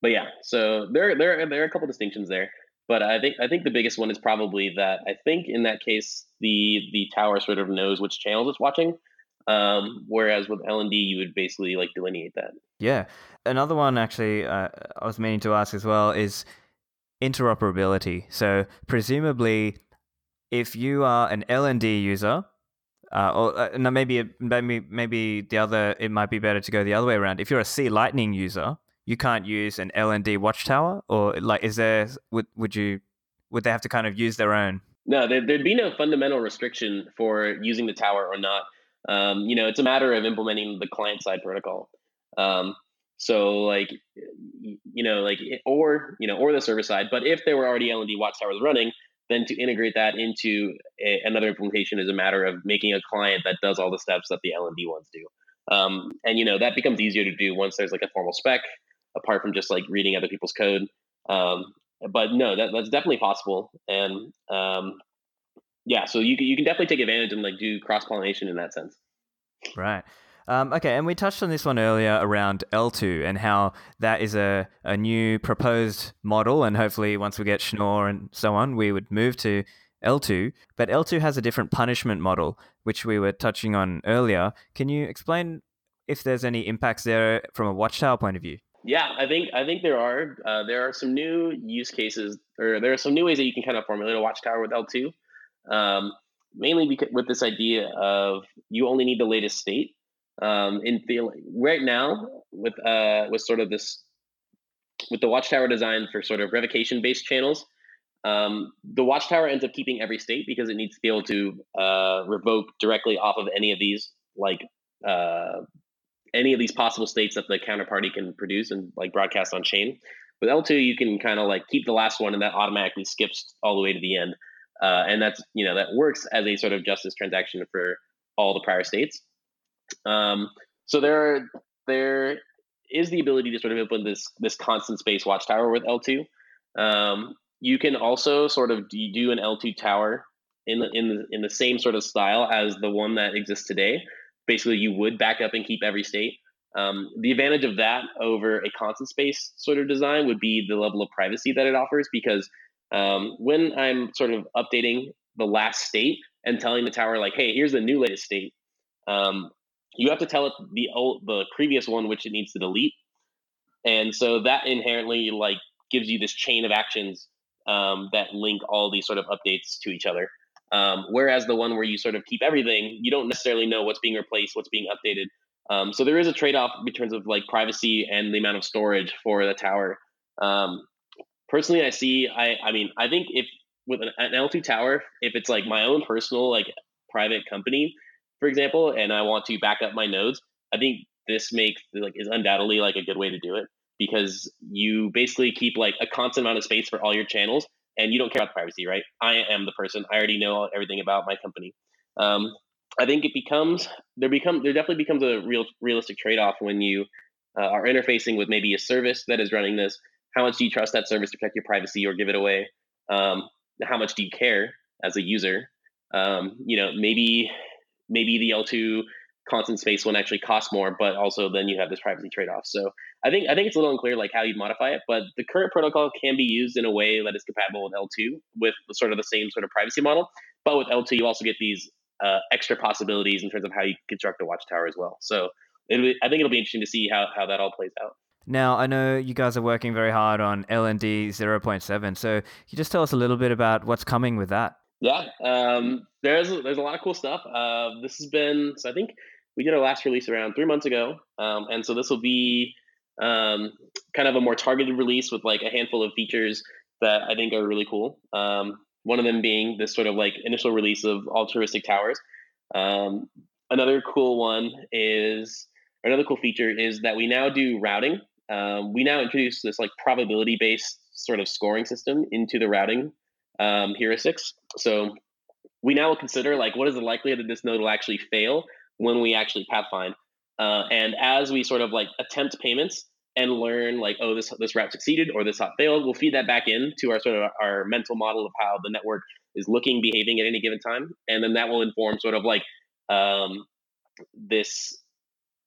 Speaker 2: but yeah, so there there there are a couple distinctions there. But I think I think the biggest one is probably that I think in that case the the tower sort of knows which channels it's watching. Um, whereas with LND, you would basically like delineate that.
Speaker 1: Yeah, another one actually uh, I was meaning to ask as well is interoperability. So presumably if you are an LND user, uh, or uh, no, maybe maybe maybe the other, it might be better to go the other way around. If you're a C Lightning user, you can't use an LND watchtower, or like, is there would would you would they have to kind of use their own?
Speaker 2: No, there, would be no fundamental restriction for using the tower or not. Um, you know, it's a matter of implementing the client side protocol. Um, so like, you know, like, or you know, or the server side. But if there were already LND watchtowers running, then to integrate that into a, another implementation is a matter of making a client that does all the steps that the LND ones do. Um, and you know that becomes easier to do once there's like a formal spec, apart from just like reading other people's code. Um, but no, that, that's definitely possible. And um, yeah, so you you can definitely take advantage and like do cross pollination in that sense.
Speaker 1: Right. Um, okay, and we touched on this one earlier around eltoo and how that is a, a new proposed model, and hopefully once we get Schnorr and so on, we would move to eltoo. But eltoo has a different punishment model, which we were touching on earlier. Can you explain if there's any impacts there from a watchtower point of view?
Speaker 2: Yeah, I think I think there are uh, there are some new use cases, or there are some new ways that you can kind of formulate a watchtower with eltoo. Um, mainly because, with this idea of you only need the latest state um, in feeling right now with uh, with sort of this with the watchtower design for sort of revocation based channels um, the watchtower ends up keeping every state because it needs to be able to uh, revoke directly off of any of these like uh, any of these possible states that the counterparty can produce and like broadcast on chain With eltoo, you can kind of like keep the last one, and that automatically skips all the way to the end. Uh, and that's you know that works as a sort of justice transaction for all the prior states. Um, so there are, there is the ability to sort of implement this this constant space watchtower with eltoo. Um, you can also sort of do an eltoo tower in the in the in the same sort of style as the one that exists today. Basically, you would back up and keep every state. Um, the advantage of that over a constant space sort of design would be the level of privacy that it offers because um, when I'm sort of updating the last state and telling the tower like, "Hey, here's the new latest state," um, you have to tell it the old, the previous one which it needs to delete, and so that inherently like gives you this chain of actions um, that link all these sort of updates to each other. Um, whereas the one where you sort of keep everything, you don't necessarily know what's being replaced, what's being updated. Um, so there is a trade-off in terms of like privacy and the amount of storage for the tower. Um, personally, I see. I I mean, I think if with an, an eltoo tower, if it's like my own personal like private company, for example, and I want to back up my nodes, I think this makes like is undoubtedly like a good way to do it because you basically keep like a constant amount of space for all your channels and you don't care about privacy, right? I am the person. I already know everything about my company. Um, I think it becomes there become there definitely becomes a real realistic trade off when you uh, are interfacing with maybe a service that is running this. How much do you trust that service to protect your privacy or give it away? Um, how much do you care as a user? Um, you know, maybe maybe the eltoo constant space one actually costs more, but also then you have this privacy trade off. So I think I think it's a little unclear like how you'd modify it, but the current protocol can be used in a way that is compatible with eltoo with sort of the same sort of privacy model. But with eltoo, you also get these uh, extra possibilities in terms of how you construct a watchtower as well. So I think it'll be interesting to see how, how that all plays out.
Speaker 1: Now, I know you guys are working very hard on LND 0.7. So can you just tell us a little bit about what's coming with that?
Speaker 2: Yeah, um, there's there's a lot of cool stuff. Uh, this has been so I think we did our last release around three months ago, um, and so this will be um, kind of a more targeted release with like a handful of features that I think are really cool. Um, one of them being this sort of like initial release of altruistic towers. Um, another cool one is another cool feature is that we now do routing. Um, we now introduce this like probability based sort of scoring system into the routing um, heuristics. So we now will consider like what is the likelihood that this node will actually fail when we actually pathfind. Uh, and as we sort of like attempt payments and learn like oh this this route succeeded or this hop failed, we'll feed that back in to our sort of our mental model of how the network is looking, behaving at any given time, and then that will inform sort of like um, this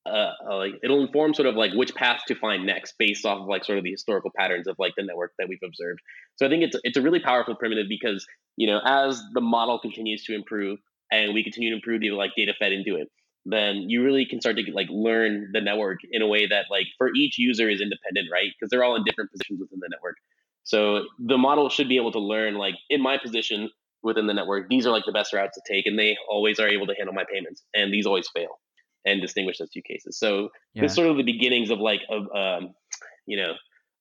Speaker 2: uh, uh, like it'll inform sort of like which path to find next based off of like sort of the historical patterns of like the network that we've observed. So I think it's it's a really powerful primitive because you know as the model continues to improve and we continue to improve the like data fed into it, then you really can start to like learn the network in a way that like for each user is independent, right? Because they're all in different positions within the network. So the model should be able to learn like in my position within the network, these are like the best routes to take, and they always are able to handle my payments, and these always fail and distinguish those two cases. So yeah. this sort of the beginnings of like of um, you know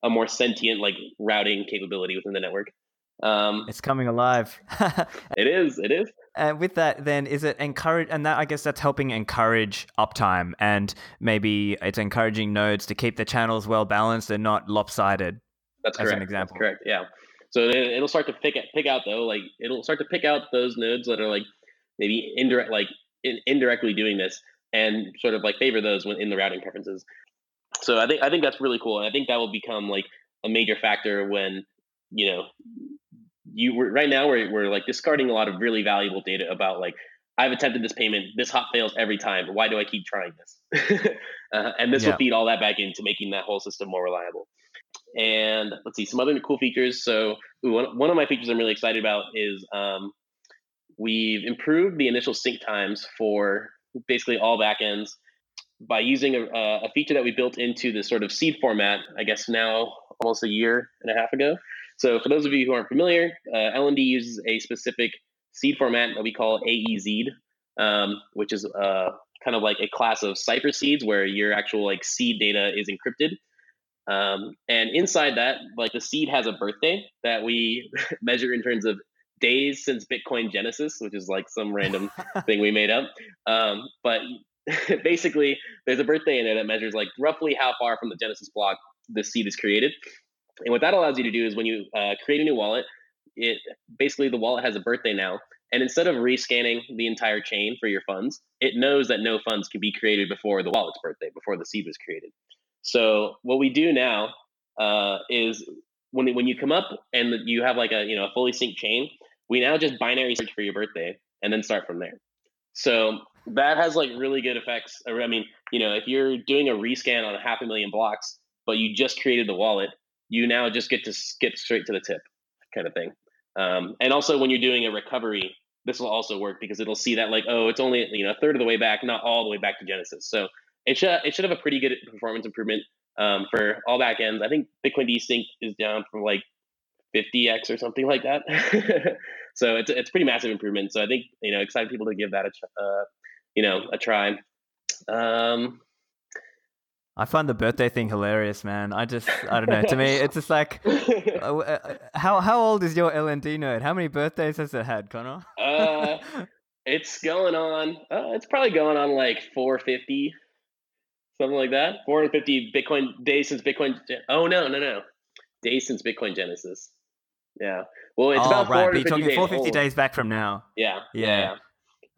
Speaker 2: a more sentient like routing capability within the network.
Speaker 1: Um, it's coming alive.
Speaker 2: it is. It is.
Speaker 1: And with that, then is it encourage? And that I guess that's helping encourage uptime, and maybe it's encouraging nodes to keep the channels well balanced and not lopsided.
Speaker 2: That's correct.
Speaker 1: An example.
Speaker 2: That's correct. Yeah. So it'll start to pick pick out though, like it'll start to pick out those nodes that are like maybe indirect, like in, indirectly doing this, and sort of like favor those when in the routing preferences. So I think I think that's really cool, and I think that will become like a major factor when you know you were right now we're, we're like discarding a lot of really valuable data about like I've attempted this payment, this hop fails every time. Why do I keep trying this? uh, and this yeah. will feed all that back into making that whole system more reliable. And let's see some other cool features. So one, one of my features I'm really excited about is um, we've improved the initial sync times for basically all backends by using a, a, feature that we built into the sort of seed format, I guess now almost a year and a half ago. So for those of you who aren't familiar, uh, LND uses a specific seed format that we call AEZ, um, which is uh, kind of like a class of cipher seeds where your actual like seed data is encrypted. Um, and inside that, like the seed has a birthday that we measure in terms of days since Bitcoin Genesis, which is like some random thing we made up. Um, but basically, there's a birthday in there that measures like roughly how far from the Genesis block the seed is created. And what that allows you to do is when you uh, create a new wallet, it basically the wallet has a birthday now. And instead of rescanning the entire chain for your funds, it knows that no funds can be created before the wallet's birthday, before the seed was created. So what we do now uh, is when when you come up and you have like a you know a fully synced chain, we now just binary search for your birthday and then start from there. So that has like really good effects. I mean, you know, if you're doing a rescan on a half a million blocks, but you just created the wallet, you now just get to skip straight to the tip, kind of thing. Um, and also, when you're doing a recovery, this will also work because it'll see that like, oh, it's only you know a third of the way back, not all the way back to Genesis. So it should it should have a pretty good performance improvement um, for all backends. I think bitcoind sync is down from like 50x or something like that. so it's it's pretty massive improvement. So I think you know excited people to give that a uh, you know a try. Um,
Speaker 1: I find the birthday thing hilarious, man. I just, I don't know. To me, it's just like, uh, uh, how how old is your LND node? How many birthdays has it had, Conner?
Speaker 2: uh, it's going on. Uh, it's probably going on like 450, something like that. 450 Bitcoin days since Bitcoin. Oh no, no, no, days since Bitcoin Genesis. Yeah. Well, it's oh, about right. But you're talking
Speaker 1: 450
Speaker 2: days,
Speaker 1: days back from now.
Speaker 2: Yeah.
Speaker 1: Yeah. yeah.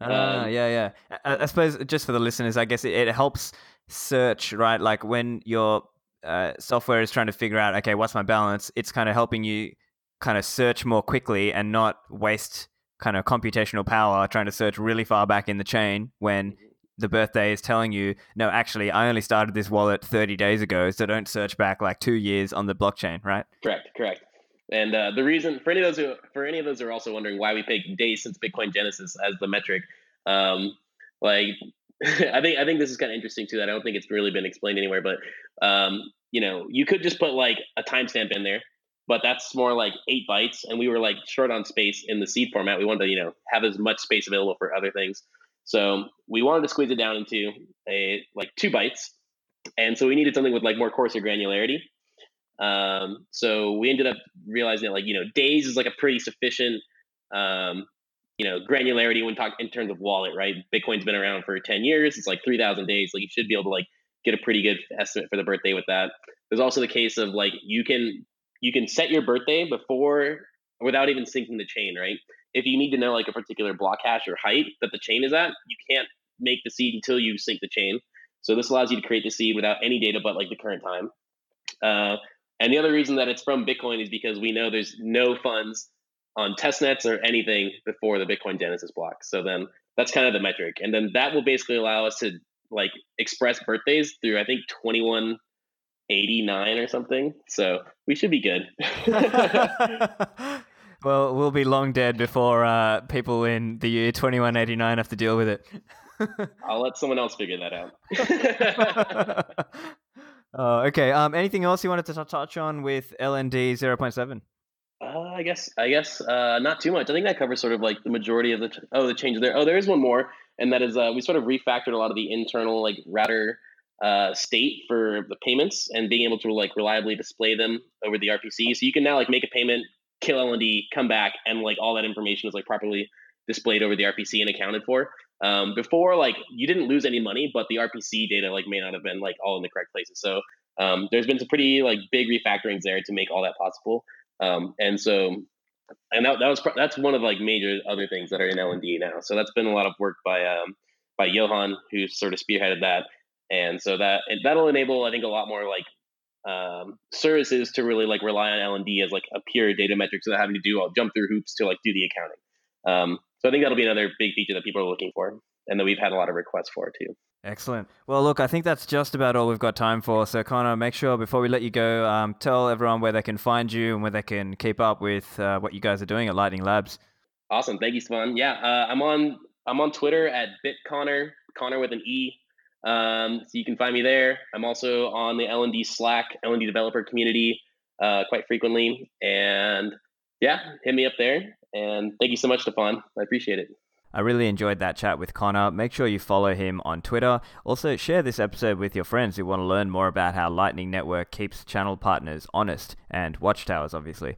Speaker 1: Uh, um, yeah, yeah. I, I, suppose just for the listeners, I guess it, it helps search, right? Like when your uh, software is trying to figure out, okay, what's my balance? It's kind of helping you kind of search more quickly and not waste kind of computational power trying to search really far back in the chain when mm-hmm. The birthday is telling you, no, actually, I only started this wallet 30 days ago, so don't search back like two years on the blockchain, right?
Speaker 2: Correct, correct. And uh, the reason for any of those who for any of those who are also wondering why we pick days since Bitcoin Genesis as the metric, um, like I think I think this is kind of interesting too. That I don't think it's really been explained anywhere, but um, you know, you could just put like a timestamp in there, but that's more like eight bytes, and we were like short on space in the seed format. We wanted to you know have as much space available for other things, so we wanted to squeeze it down into a like two bytes, and so we needed something with like more coarser granularity. Um, so we ended up realizing that like you know days is like a pretty sufficient um, you know granularity when talk in terms of wallet, right? Bitcoin's been around for ten years. It's like three thousand days. Like you should be able to like get a pretty good estimate for the birthday with that. There's also the case of like you can you can set your birthday before without even syncing the chain, right? If you need to know like a particular block hash or height that the chain is at, you can't make the seed until you sync the chain. So this allows you to create the seed without any data but like the current time. Uh, and the other reason that it's from Bitcoin is because we know there's no funds on testnets or anything before the Bitcoin Genesis block. So then that's kind of the metric. And then that will basically allow us to like express birthdays through I think 2189 or something. So we should be good.
Speaker 1: well, we'll be long dead before uh, people in the year 2189 have to deal with it.
Speaker 2: I'll let someone else figure that out.
Speaker 1: Uh, okay. Um, anything else you wanted to touch on with LND 0.7?
Speaker 2: Uh, I guess I guess uh, not too much. I think that covers sort of like the majority of the oh the changes there. Oh, there is one more, and that is uh, we sort of refactored a lot of the internal like router uh, state for the payments and being able to like reliably display them over the RPC. So you can now like make a payment, kill LND, come back, and like all that information is like properly displayed over the RPC and accounted for. Um, before, like you didn't lose any money, but the RPC data like may not have been like all in the correct places. So um, there's been some pretty like big refactorings there to make all that possible. Um, and so, and that, that was that's one of like major other things that are in LND now. So that's been a lot of work by um, by Johan, who sort of spearheaded that. And so that that'll enable, I think, a lot more like um, services to really like rely on LND as like a pure data metric, so having to do all jump through hoops to like do the accounting. Um, so I think that'll be another big feature that people are looking for and that we've had a lot of requests for too.
Speaker 1: Excellent. Well, look, I think that's just about all we've got time for. So, Conner, make sure before we let you go, um, tell everyone where they can find you and where they can keep up with uh, what you guys are doing at Lightning Labs.
Speaker 2: Awesome. Thank you, Stephan. Yeah, uh, I'm on I'm on Twitter at BitConner, Conner with an E. Um, so you can find me there. I'm also on the LND Slack, LND developer community uh, quite frequently. And yeah, hit me up there. And thank you so much, Stephan. I appreciate it.
Speaker 1: I really enjoyed that chat with Conner. Make sure you follow him on Twitter. Also, share this episode with your friends who want to learn more about how Lightning Network keeps channel partners honest and watchtowers, obviously.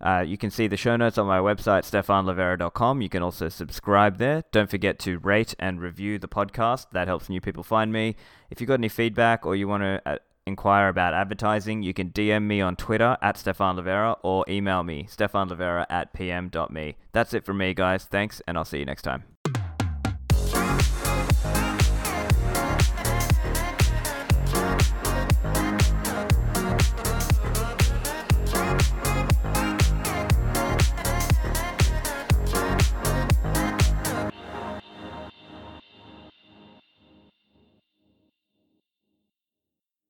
Speaker 1: Uh, you can see the show notes on my website, stephanlivera.com. You can also subscribe there. Don't forget to rate and review the podcast. That helps new people find me. If you've got any feedback or you want to uh, inquire about advertising, you can DM me on Twitter at Stephan Livera or email me, stephanlivera at pm.me. That's it from me, guys. Thanks, and I'll see you next time.